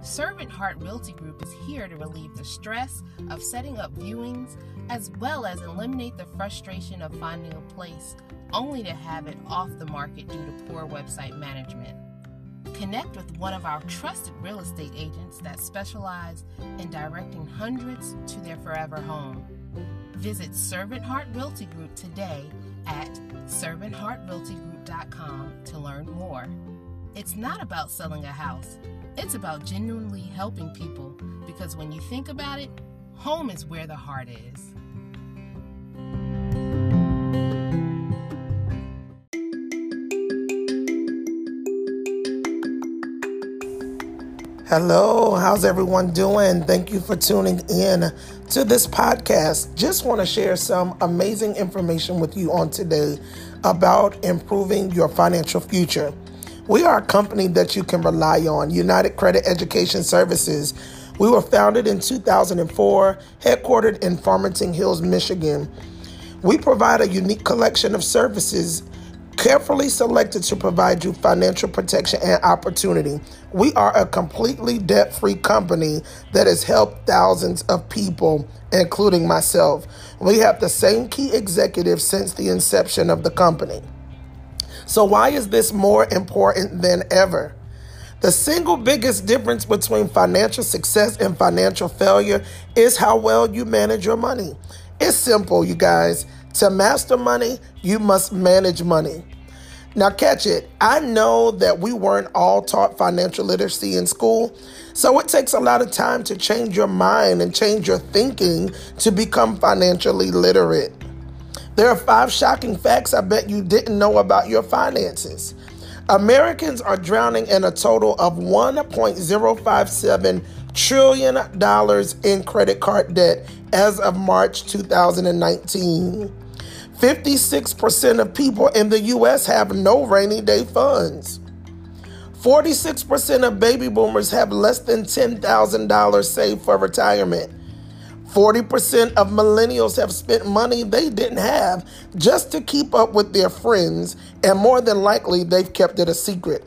Servant Heart Realty Group is here to relieve the stress of setting up viewings as well as eliminate the frustration of finding a place only to have it off the market due to poor website management. Connect with one of our trusted real estate agents that specialize in directing hundreds to their forever home. Visit Servant Heart Realty Group today at servantheartrealtygroup.com to learn more. It's not about selling a house, it's about genuinely helping people because when you think about it, home is where the heart is. Hello, how's everyone doing? Thank you for tuning in to this podcast. Just want to share some amazing information with you on today about improving your financial future. We are a company that you can rely on, United Credit Education Services. We were founded in 2004, headquartered in Farmington Hills, Michigan. We provide a unique collection of services carefully selected to provide you financial protection and opportunity. We are a completely debt free company that has helped thousands of people, including myself. We have the same key executives since the inception of the company. So, why is this more important than ever? The single biggest difference between financial success and financial failure is how well you manage your money. It's simple, you guys. To master money, you must manage money. Now, catch it. I know that we weren't all taught financial literacy in school, so it takes a lot of time to change your mind and change your thinking to become financially literate. There are five shocking facts I bet you didn't know about your finances. Americans are drowning in a total of $1.057 trillion in credit card debt as of March 2019. 56% of people in the U.S. have no rainy day funds. 46% of baby boomers have less than $10,000 saved for retirement. 40% of millennials have spent money they didn't have just to keep up with their friends, and more than likely, they've kept it a secret.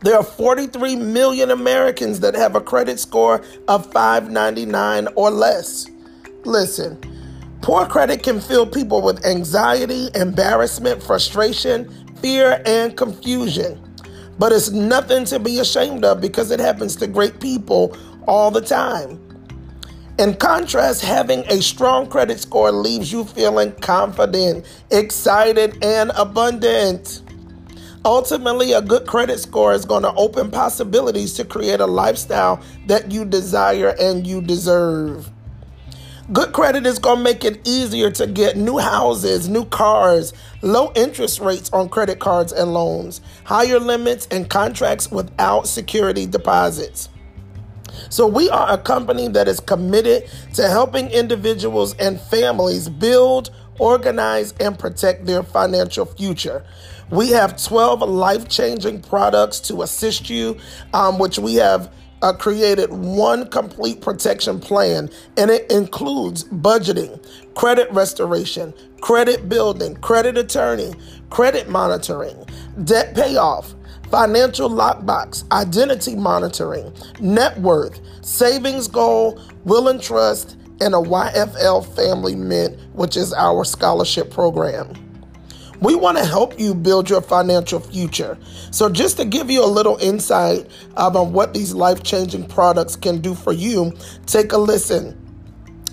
There are 43 million Americans that have a credit score of 599 or less. Listen, poor credit can fill people with anxiety, embarrassment, frustration, fear, and confusion. But it's nothing to be ashamed of because it happens to great people all the time. In contrast, having a strong credit score leaves you feeling confident, excited, and abundant. Ultimately, a good credit score is going to open possibilities to create a lifestyle that you desire and you deserve. Good credit is going to make it easier to get new houses, new cars, low interest rates on credit cards and loans, higher limits, and contracts without security deposits. So, we are a company that is committed to helping individuals and families build, organize, and protect their financial future. We have 12 life changing products to assist you, um, which we have uh, created one complete protection plan, and it includes budgeting, credit restoration, credit building, credit attorney, credit monitoring, debt payoff financial lockbox, identity monitoring, net worth, savings goal, will and trust, and a YFL Family Mint, which is our scholarship program. We want to help you build your financial future. So, just to give you a little insight um, on what these life changing products can do for you, take a listen.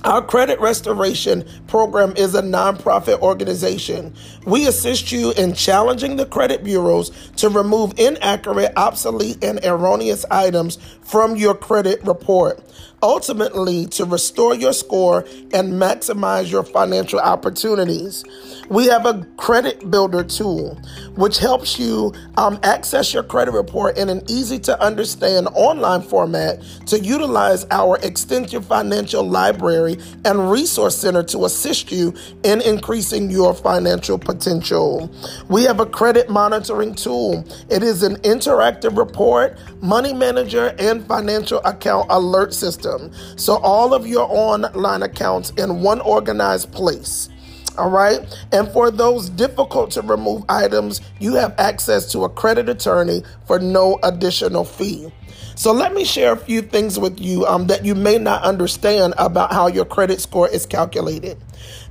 Our credit restoration program is a nonprofit organization. We assist you in challenging the credit bureaus to remove inaccurate, obsolete, and erroneous items from your credit report ultimately to restore your score and maximize your financial opportunities. We have a credit builder tool which helps you um, access your credit report in an easy to understand online format to utilize our extensive financial library and resource center to assist you in increasing your financial potential. We have a credit monitoring tool. It is an interactive report, money manager, and financial account alert system system. So all of your online accounts in one organized place. All right. And for those difficult to remove items, you have access to a credit attorney for no additional fee. So let me share a few things with you um, that you may not understand about how your credit score is calculated.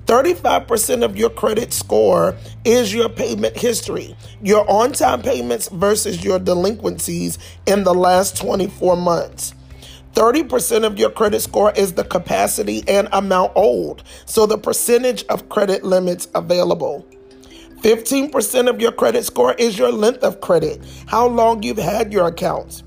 35% of your credit score is your payment history, your on time payments versus your delinquencies in the last 24 months. 30% of your credit score is the capacity and amount owed, so the percentage of credit limits available. 15% of your credit score is your length of credit, how long you've had your accounts.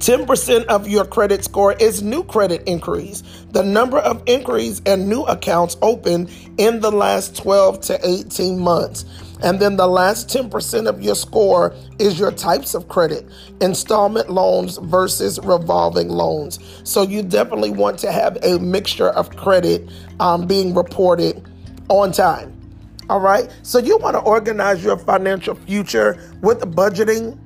10% of your credit score is new credit inquiries, the number of inquiries and new accounts opened in the last 12 to 18 months. And then the last 10% of your score is your types of credit installment loans versus revolving loans. So you definitely want to have a mixture of credit um, being reported on time. All right. So you want to organize your financial future with budgeting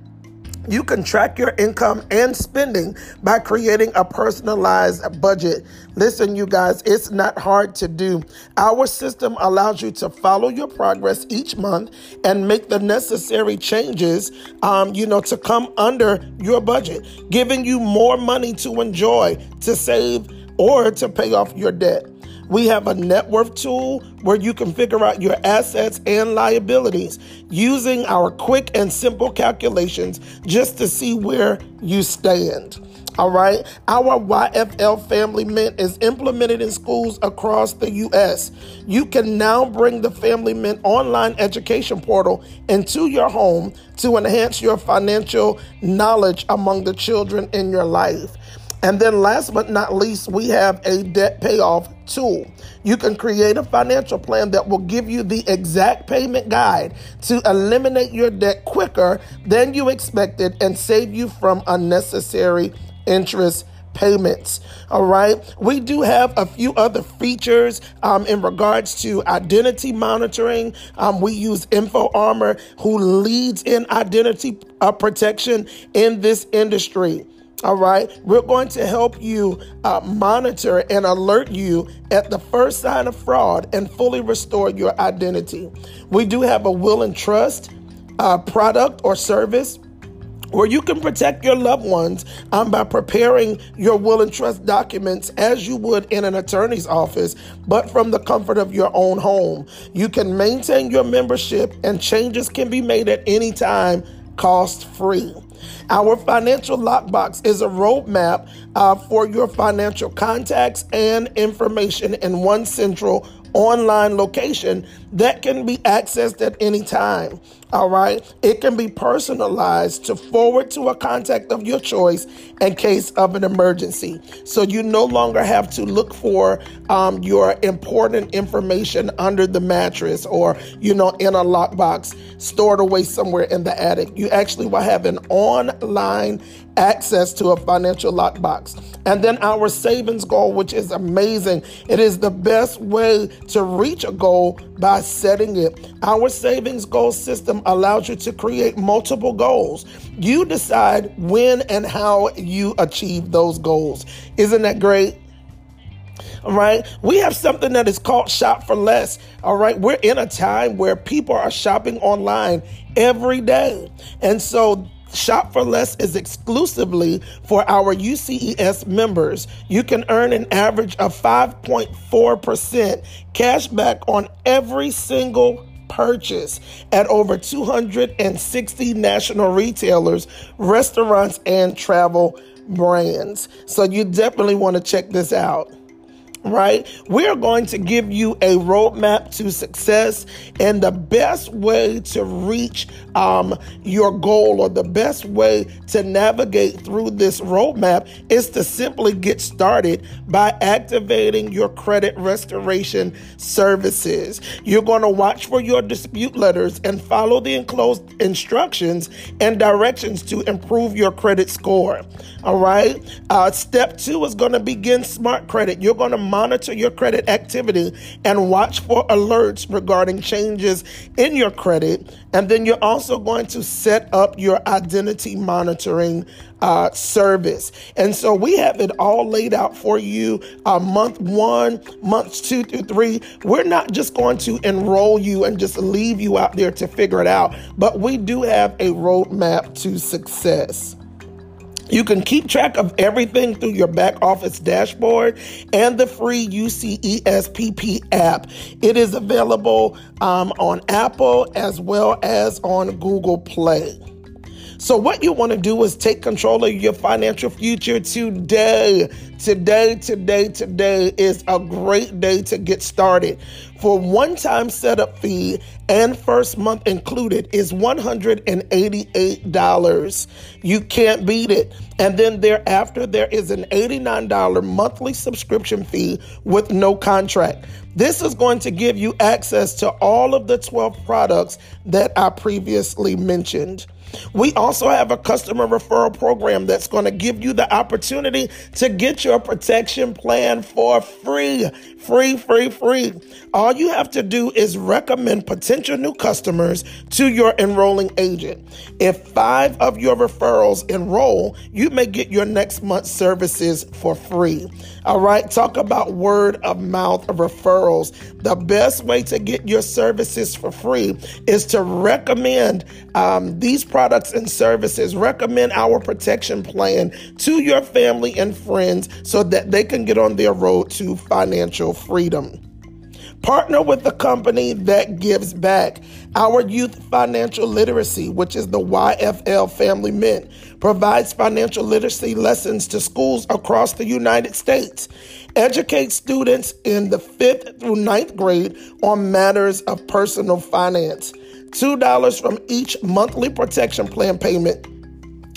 you can track your income and spending by creating a personalized budget. Listen, you guys, it's not hard to do. Our system allows you to follow your progress each month and make the necessary changes, um, you know, to come under your budget, giving you more money to enjoy, to save, or to pay off your debt. We have a net worth tool where you can figure out your assets and liabilities using our quick and simple calculations just to see where you stand. All right. Our YFL Family Mint is implemented in schools across the U.S. You can now bring the Family Mint online education portal into your home to enhance your financial knowledge among the children in your life. And then, last but not least, we have a debt payoff tool. You can create a financial plan that will give you the exact payment guide to eliminate your debt quicker than you expected and save you from unnecessary interest payments. All right. We do have a few other features um, in regards to identity monitoring. Um, we use InfoArmor, who leads in identity uh, protection in this industry. All right. We're going to help you uh, monitor and alert you at the first sign of fraud and fully restore your identity. We do have a will and trust uh, product or service where you can protect your loved ones um, by preparing your will and trust documents as you would in an attorney's office, but from the comfort of your own home. You can maintain your membership, and changes can be made at any time, cost free. Our financial lockbox is a roadmap uh, for your financial contacts and information in one central online location that can be accessed at any time. All right. It can be personalized to forward to a contact of your choice in case of an emergency. So you no longer have to look for um, your important information under the mattress or, you know, in a lockbox stored away somewhere in the attic. You actually will have an online access to a financial lockbox. And then our savings goal, which is amazing. It is the best way to reach a goal by setting it. Our savings goal system allows you to create multiple goals. You decide when and how you achieve those goals. Isn't that great? All right. We have something that is called Shop for Less. All right. We're in a time where people are shopping online every day. And so Shop for Less is exclusively for our UCES members. You can earn an average of 5.4% cash back on every single purchase at over 260 national retailers, restaurants, and travel brands. So you definitely want to check this out right? We're going to give you a roadmap to success and the best way to reach um, your goal or the best way to navigate through this roadmap is to simply get started by activating your credit restoration services. You're going to watch for your dispute letters and follow the enclosed instructions and directions to improve your credit score. All right. Uh, step two is going to begin smart credit. You're going to monitor your credit activity and watch for alerts regarding changes in your credit. And then you're also going to set up your identity monitoring uh, service. And so we have it all laid out for you uh, month one, months two through three. We're not just going to enroll you and just leave you out there to figure it out, but we do have a roadmap to success. You can keep track of everything through your back office dashboard and the free UCESPP app. It is available um, on Apple as well as on Google Play. So, what you want to do is take control of your financial future today. Today, today, today is a great day to get started. For one time setup fee and first month included is $188. You can't beat it. And then thereafter, there is an $89 monthly subscription fee with no contract. This is going to give you access to all of the 12 products that I previously mentioned. We also have a customer referral program that's going to give you the opportunity to get your protection plan for free. Free, free, free. All you have to do is recommend potential new customers to your enrolling agent. If five of your referrals enroll, you may get your next month's services for free. All right, talk about word of mouth referrals. The best way to get your services for free is to recommend um, these products and services. Recommend our protection plan to your family and friends so that they can get on their road to financial freedom. Partner with a company that gives back. Our Youth Financial Literacy, which is the YFL Family Mint, provides financial literacy lessons to schools across the United States. Educate students in the fifth through ninth grade on matters of personal finance. $2 from each monthly protection plan payment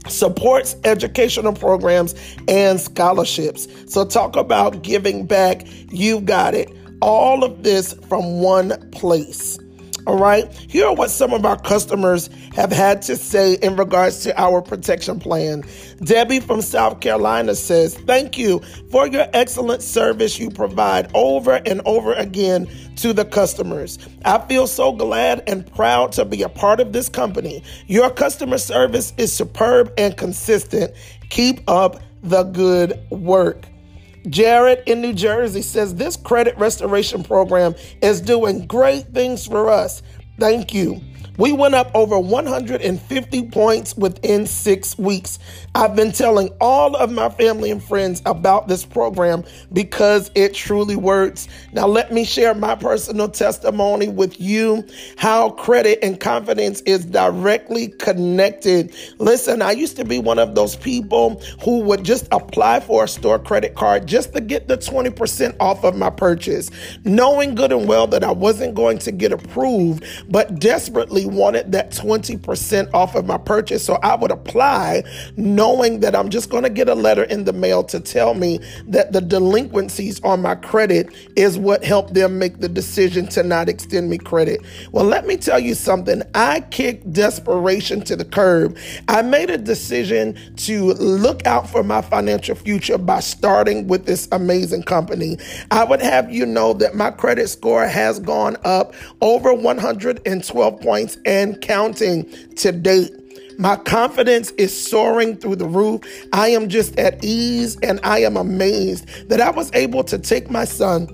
supports educational programs and scholarships. So, talk about giving back. You got it all of this from one place. All right. Here are what some of our customers have had to say in regards to our protection plan. Debbie from South Carolina says, Thank you for your excellent service you provide over and over again to the customers. I feel so glad and proud to be a part of this company. Your customer service is superb and consistent. Keep up the good work. Jared in New Jersey says this credit restoration program is doing great things for us. Thank you. We went up over 150 points within six weeks. I've been telling all of my family and friends about this program because it truly works. Now, let me share my personal testimony with you how credit and confidence is directly connected. Listen, I used to be one of those people who would just apply for a store credit card just to get the 20% off of my purchase, knowing good and well that I wasn't going to get approved, but desperately wanted that 20% off of my purchase. So I would apply knowing that I'm just going to get a letter in the mail to tell me that the delinquencies on my credit is what helped them make the decision to not extend me credit. Well, let me tell you something. I kicked desperation to the curb. I made a decision to look out for my financial future by starting with this amazing company. I would have you know that my credit score has gone up over 112 points and counting to date. My confidence is soaring through the roof. I am just at ease and I am amazed that I was able to take my son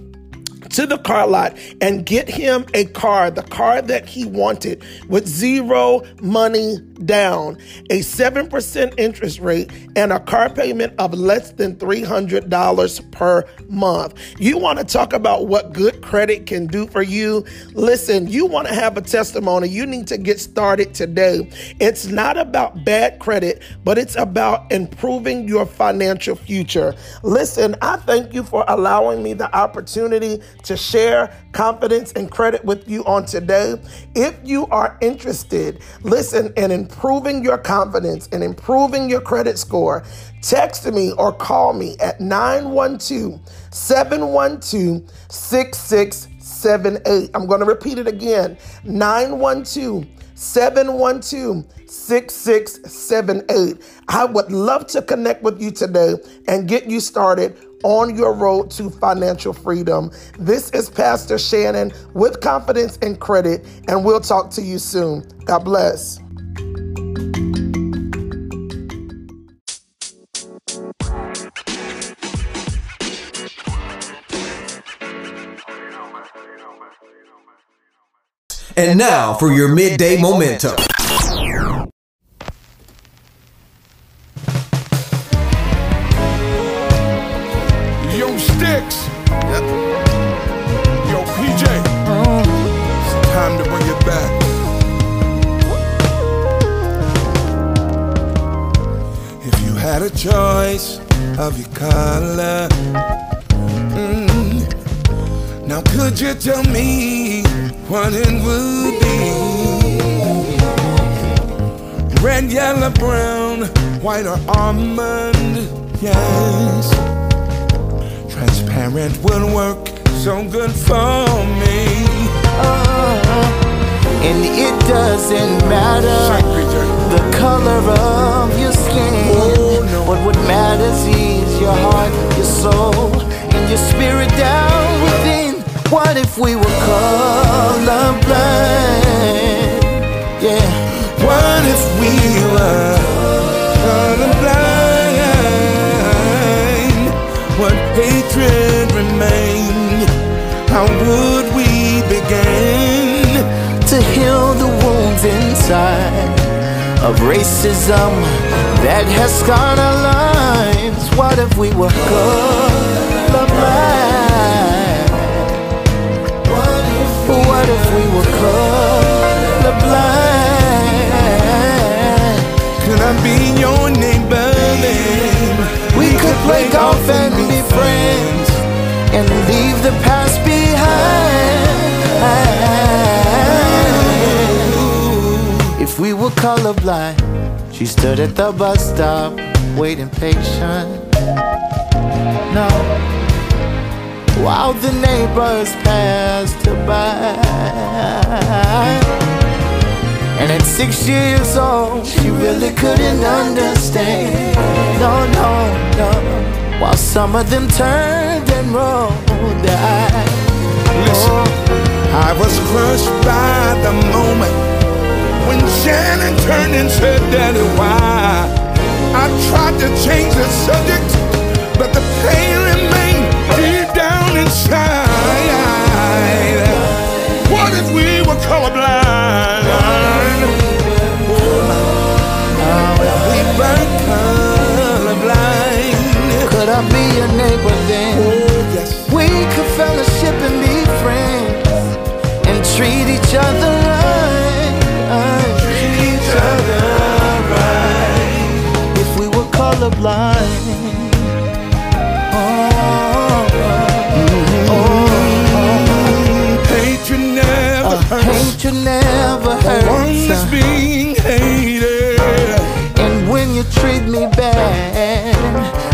to the car lot and get him a car, the car that he wanted, with zero money down, a 7% interest rate, and a car payment of less than $300 per month. You want to talk about what good credit can do for you? Listen, you want to have a testimony, you need to get started today. It's not about bad credit, but it's about improving your financial future. Listen, I thank you for allowing me the opportunity to share confidence and credit with you on today. If you are interested, listen, in improving your confidence and improving your credit score, text me or call me at 912 712 6678. I'm going to repeat it again 912 712 6678. I would love to connect with you today and get you started on your road to financial freedom. This is Pastor Shannon with Confidence and Credit, and we'll talk to you soon. God bless. And now for your midday momentum. A choice of your color, mm, now could you tell me what it would be? Red, yellow, brown, white, or almond? Yes. Transparent will work so good for me. And it doesn't matter the color of your skin. What would matters is your heart, your soul, and your spirit down within. What if we were colorblind? Yeah. What if we were colorblind? What hatred remained? How would we begin to heal the wounds inside of racism that has scarred our lives? What if we were colorblind? What if we were colorblind? Could I be your neighbor? We could play golf and be friends and leave the past behind. Colorblind, she stood at the bus stop, waiting patient. No, while the neighbors passed her by. And at six years old, she really couldn't understand. No, no, no. While some of them turned and rolled their eyes. Listen, I was crushed by the moment when Shannon turned and said, Daddy, why? I tried to change the subject, but the pain remained deep down inside. What if we were colorblind? How if we were colorblind. Could I be your neighbor then? Oh, we could fellowship and be friends and treat each other colorblind. Hatred never hurts. Hatred never hurts. Being hated. And when you treat me bad,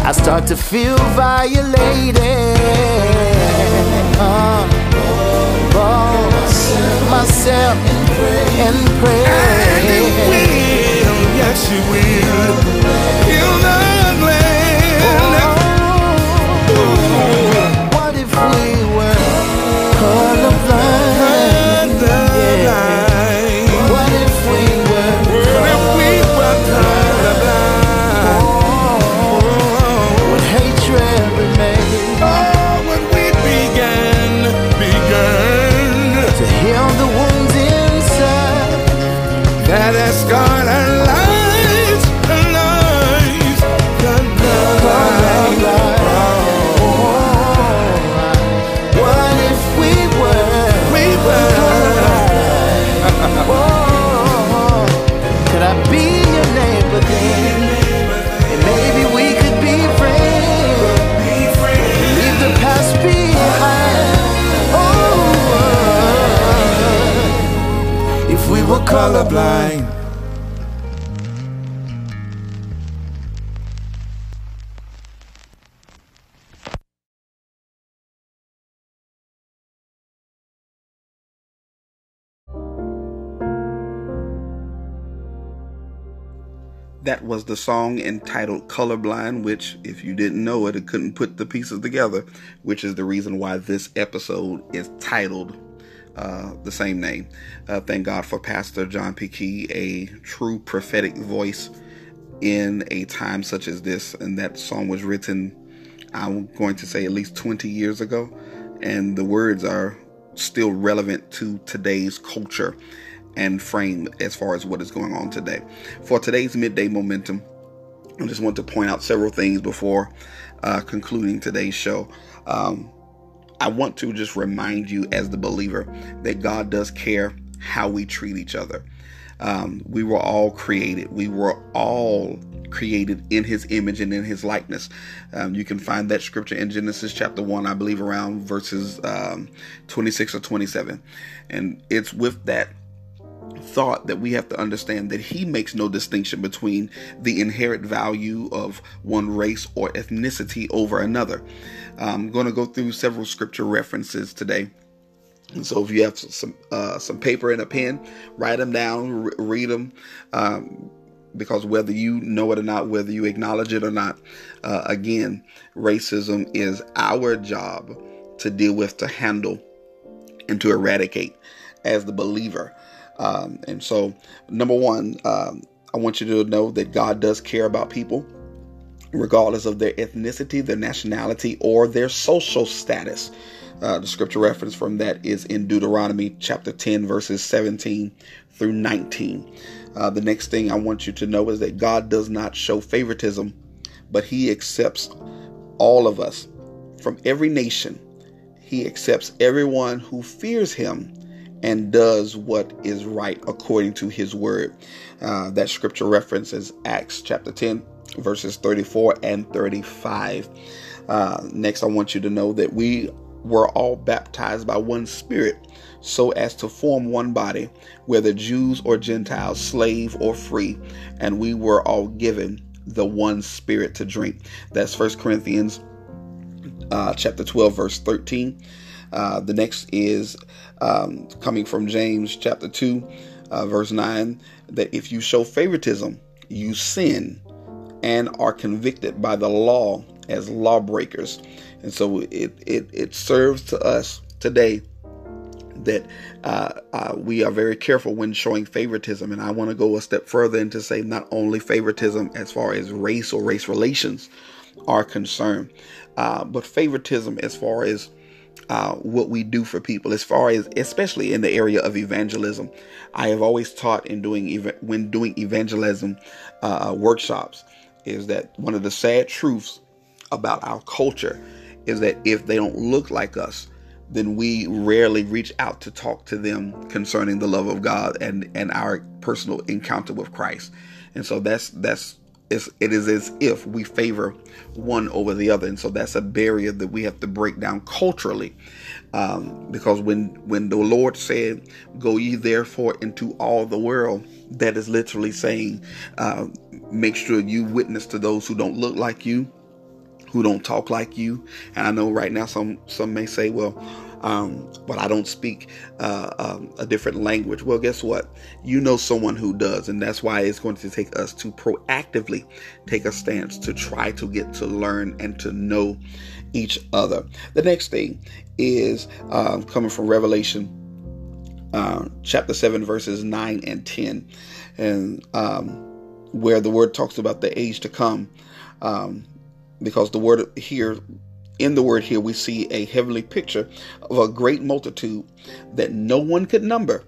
I start to feel violated. Uh, boss myself and pray. Yes it will. The. Colorblind. That was the song entitled Colorblind, which, if you didn't know it, it couldn't put the pieces together, which is the reason why this episode is titled uh, the same name. Uh, thank God for Pastor John P. Kee, a true prophetic voice in a time such as this. And that song was written, I'm going to say, at least 20 years ago. And the words are still relevant to today's culture and frame as far as what is going on today. For today's midday momentum, I just want to point out several things before uh, concluding today's show. Um, I want to just remind you, as the believer, that God does care how we treat each other. Um, we were all created. We were all created in his image and in his likeness. Um, you can find that scripture in Genesis chapter 1, I believe, around verses um, 26 or 27. And it's with that thought that we have to understand that he makes no distinction between the inherent value of one race or ethnicity over another. I'm going to go through several scripture references today. And so if you have some uh, some paper and a pen, write them down, re- read them, um, because whether you know it or not, whether you acknowledge it or not, uh, again, racism is our job to deal with, to handle, and to eradicate as the believer. Um, and so, number one, um, I want you to know that God does care about people, regardless of their ethnicity, their nationality, or their social status. Uh, the scripture reference from that is in Deuteronomy chapter 10, verses 17 through 19. Uh, the next thing I want you to know is that God does not show favoritism, but He accepts all of us from every nation. He accepts everyone who fears Him and does what is right according to his word. Uh, that scripture reference is Acts chapter 10, verses 34 and 35. Uh, next, I want you to know that we were all baptized by one spirit so as to form one body, whether Jews or Gentiles, slave or free, and we were all given the one spirit to drink. That's First Corinthians uh, chapter 12, verse 13. Uh, the next is um, coming from James chapter 2, uh, verse 9, that if you show favoritism, you sin and are convicted by the law as lawbreakers. And so it, it, it serves to us today that uh, uh, we are very careful when showing favoritism. And I want to go a step further and to say not only favoritism as far as race or race relations are concerned, uh, but favoritism as far as uh, what we do for people, as far as especially in the area of evangelism. I have always taught in doing when doing evangelism uh, workshops is that one of the sad truths about our culture is that if they don't look like us, then we rarely reach out to talk to them concerning the love of God and and our personal encounter with Christ. And so that's that's it's, it is as if we favor one over the other, and so that's a barrier that we have to break down culturally. Um, because when when the Lord said, "Go ye therefore into all the world," that is literally saying, uh, make sure you witness to those who don't look like you, who don't talk like you. And I know right now some some may say, well, um, but I don't speak uh, um, a different language. Well, guess what? You know someone who does, and that's why it's going to take us to proactively take a stance to try to get to learn and to know each other. The next thing is uh, coming from Revelation uh, chapter 7, verses 9 and 10, and um, where the word talks about the age to come. Um, because the word here in the word here we see a heavenly picture of a great multitude that no one could number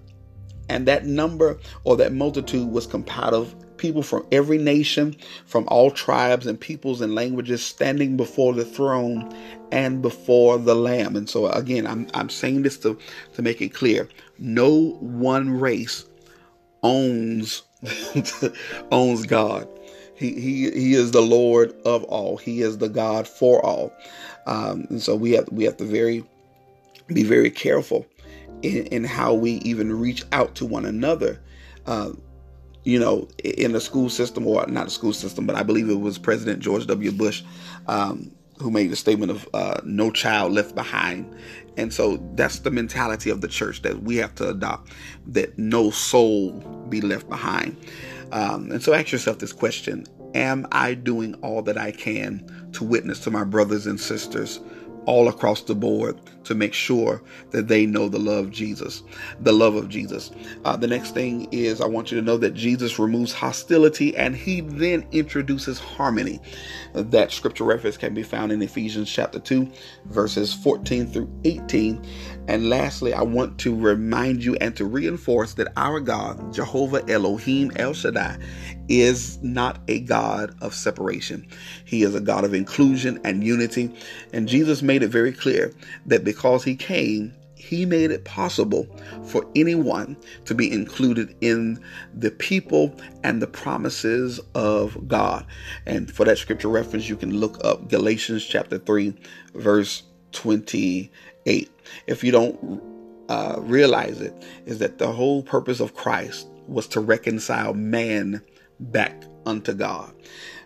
and that number or that multitude was compiled of people from every nation from all tribes and peoples and languages standing before the throne and before the lamb and so again i'm, I'm saying this to, to make it clear no one race owns owns god he, he, he is the Lord of all. He is the God for all. Um, and so we have we have to very be very careful in, in how we even reach out to one another. Uh, you know, in the school system, or not the school system, but I believe it was President George W. Bush um, who made the statement of uh, no child left behind. And so that's the mentality of the church that we have to adopt that no soul be left behind. Um, and so ask yourself this question Am I doing all that I can to witness to my brothers and sisters all across the board to make sure that they know the love of Jesus, the love of Jesus. Uh, the next thing is I want you to know that Jesus removes hostility and he then introduces harmony. That scripture reference can be found in Ephesians chapter 2, verses 14 through 18. And lastly, I want to remind you and to reinforce that our God, Jehovah Elohim El Shaddai, is not a God of separation. He is a God of inclusion and unity. And Jesus made it very clear that because he came, he made it possible for anyone to be included in the people and the promises of God. And for that scripture reference, you can look up Galatians chapter 3, verse 28. If you don't uh, realize it, is that the whole purpose of Christ was to reconcile man back unto God.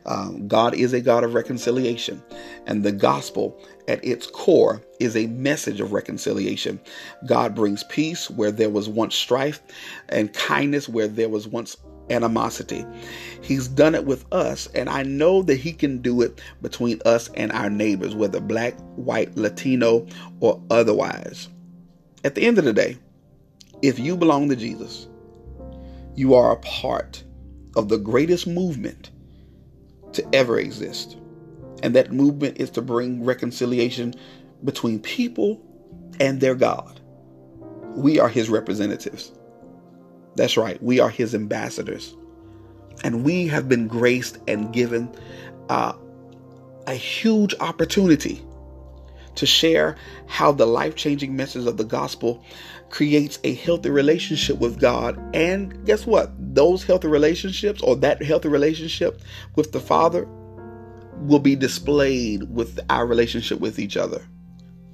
Um, God is a God of reconciliation, and the gospel at its core is a message of reconciliation. God brings peace where there was once strife, and kindness where there was once animosity. He's done it with us, and I know that He can do it between us and our neighbors, whether black, white, Latino, or otherwise. At the end of the day, if you belong to Jesus, you are a part of the greatest movement to ever exist. And that movement is to bring reconciliation between people and their God. We are his representatives. That's right, we are his ambassadors. And we have been graced and given uh, a huge opportunity to share how the life changing message of the gospel creates a healthy relationship with God. And guess what? Those healthy relationships or that healthy relationship with the Father will be displayed with our relationship with each other,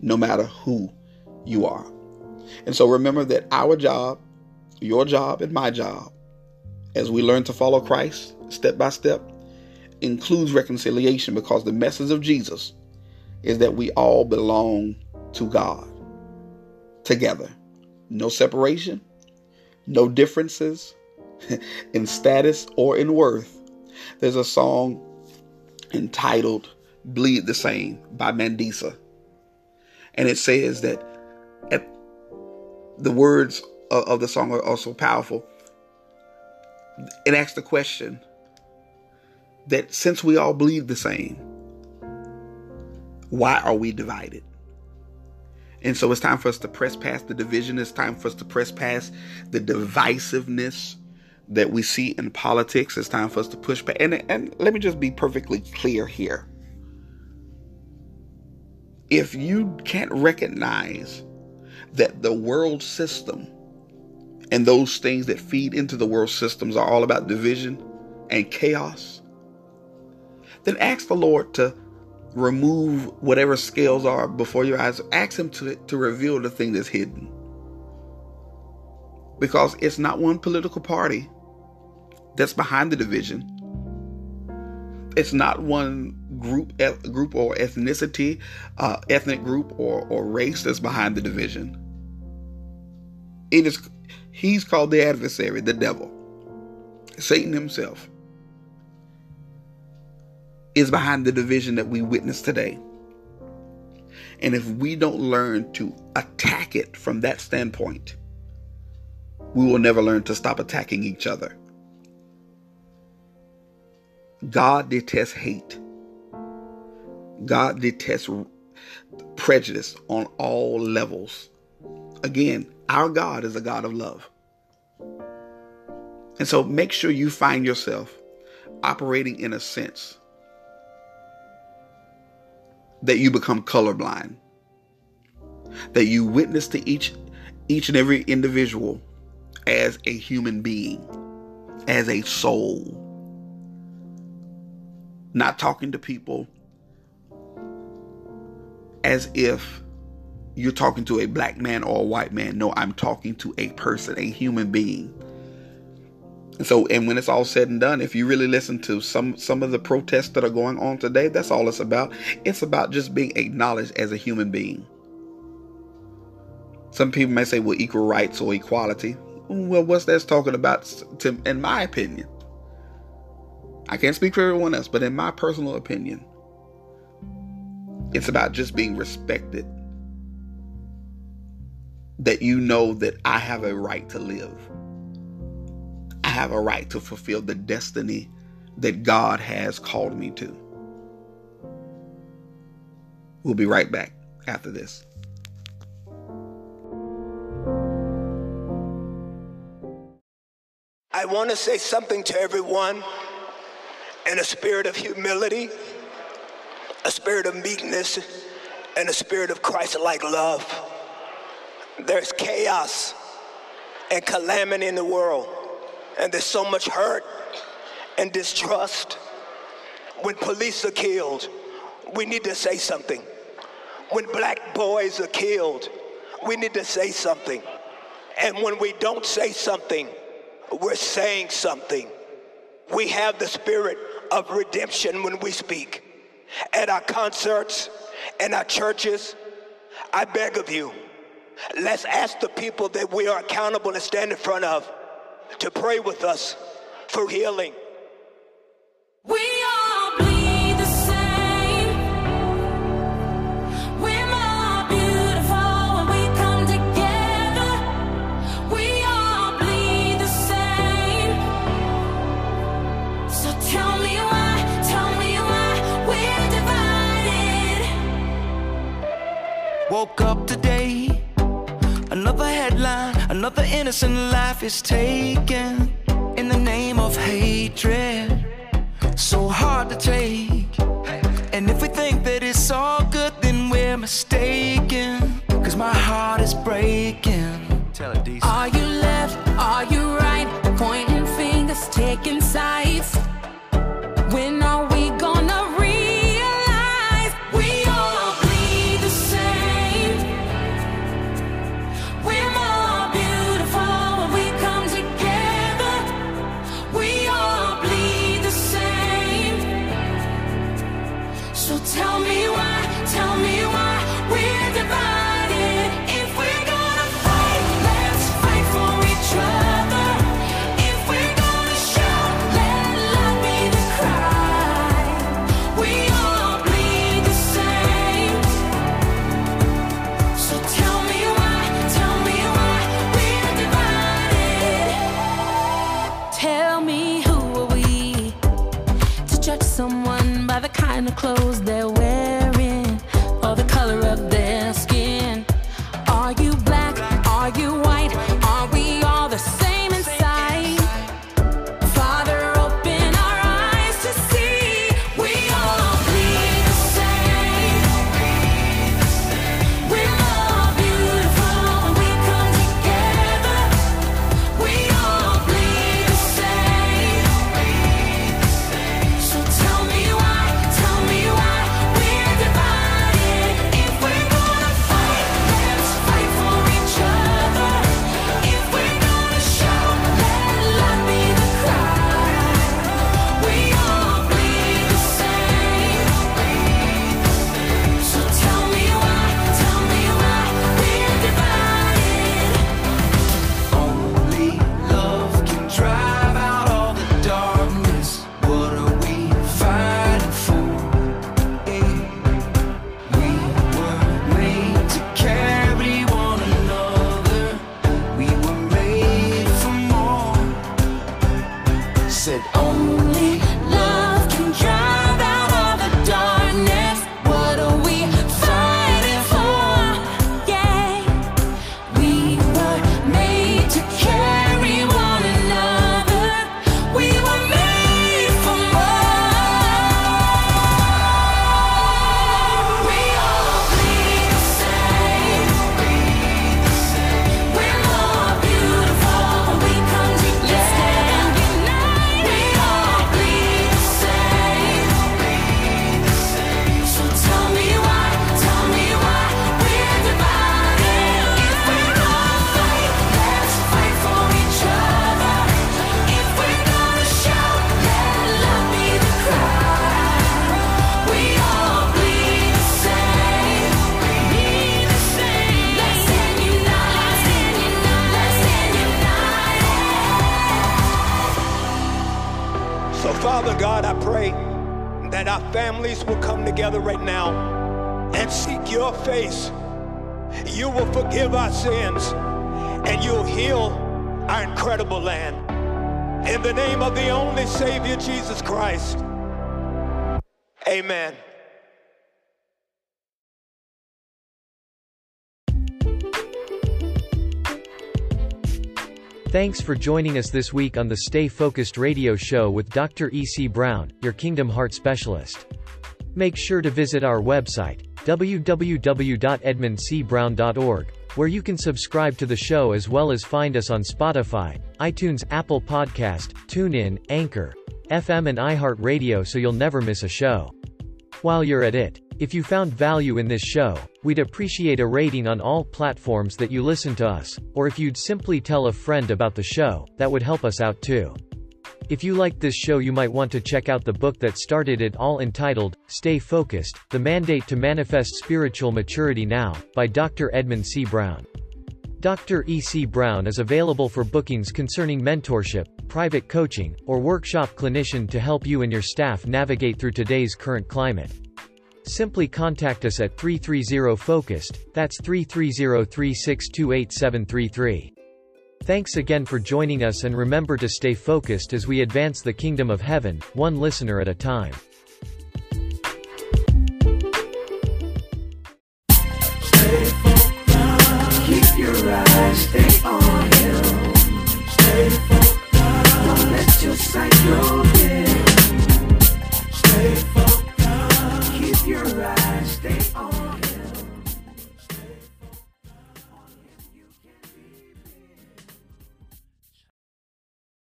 no matter who you are. And so remember that our job, your job, and my job, as we learn to follow Christ step by step, includes reconciliation because the message of Jesus is that we all belong to God together. No separation, no differences in status or in worth. There's a song entitled Bleed the Same by Mandisa. And it says that at the words of, of the song are also powerful. It asks the question that since we all believe the same, why are we divided? And so it's time for us to press past the division. It's time for us to press past the divisiveness that we see in politics. It's time for us to push back. And, and let me just be perfectly clear here. If you can't recognize that the world system and those things that feed into the world systems are all about division and chaos, then ask the Lord to remove whatever scales are before your eyes. Ask Him to, to reveal the thing that's hidden. Because it's not one political party that's behind the division. It's not one group, group or ethnicity, uh, ethnic group or, or race that's behind the division. It is, he's called the adversary, the devil, Satan himself is behind the division that we witness today. And if we don't learn to attack it from that standpoint, we will never learn to stop attacking each other. God detests hate. God detests prejudice on all levels. Again, our God is a God of love. And so make sure you find yourself operating in a sense that you become colorblind. That you witness to each each and every individual as a human being, as a soul. Not talking to people as if you're talking to a black man or a white man. No, I'm talking to a person, a human being and so, and when it's all said and done, if you really listen to some some of the protests that are going on today, that's all it's about. It's about just being acknowledged as a human being. Some people may say, well, equal rights or equality. Well, what's that talking about? To, in my opinion, I can't speak for everyone else, but in my personal opinion, it's about just being respected. That you know that I have a right to live I have a right to fulfill the destiny that God has called me to. We'll be right back after this. I want to say something to everyone in a spirit of humility, a spirit of meekness, and a spirit of Christ like love. There's chaos and calamity in the world and there's so much hurt and distrust. When police are killed, we need to say something. When black boys are killed, we need to say something. And when we don't say something, we're saying something. We have the spirit of redemption when we speak. At our concerts, and our churches, I beg of you, let's ask the people that we are accountable to stand in front of to pray with us for healing. We all bleed the same. We're more beautiful when we come together. We all bleed the same. So tell me why, tell me why we're divided. Woke up today, another another innocent life is taken in the name of hatred. So hard to take. And if we think that it's all good, then we're mistaken. Cause my heart is Thanks for joining us this week on the Stay Focused radio show with Dr. E.C. Brown, your Kingdom Heart Specialist. Make sure to visit our website, www.edmundcbrown.org, where you can subscribe to the show as well as find us on Spotify, iTunes, Apple Podcast, TuneIn, Anchor, FM and iHeartRadio so you'll never miss a show. While you're at it, if you found value in this show, we'd appreciate a rating on all platforms that you listen to us, or if you'd simply tell a friend about the show, that would help us out too. If you liked this show you might want to check out the book that started it all entitled, Stay Focused, The Mandate to Manifest Spiritual Maturity Now, by Dr. Edmund C. Brown. Dr. E. C. Brown is available for bookings concerning mentorship, private coaching, or workshop clinician to help you and your staff navigate through today's current climate. Simply contact us at 330-FOCUSED, that's 330-3628733. Thanks again for joining us and remember to stay focused as we advance the kingdom of heaven, one listener at a time. Stay focused. Keep your eyes stay on him. Stay focused. Don't let your sight go dim. Stay focused your eyes, stay on.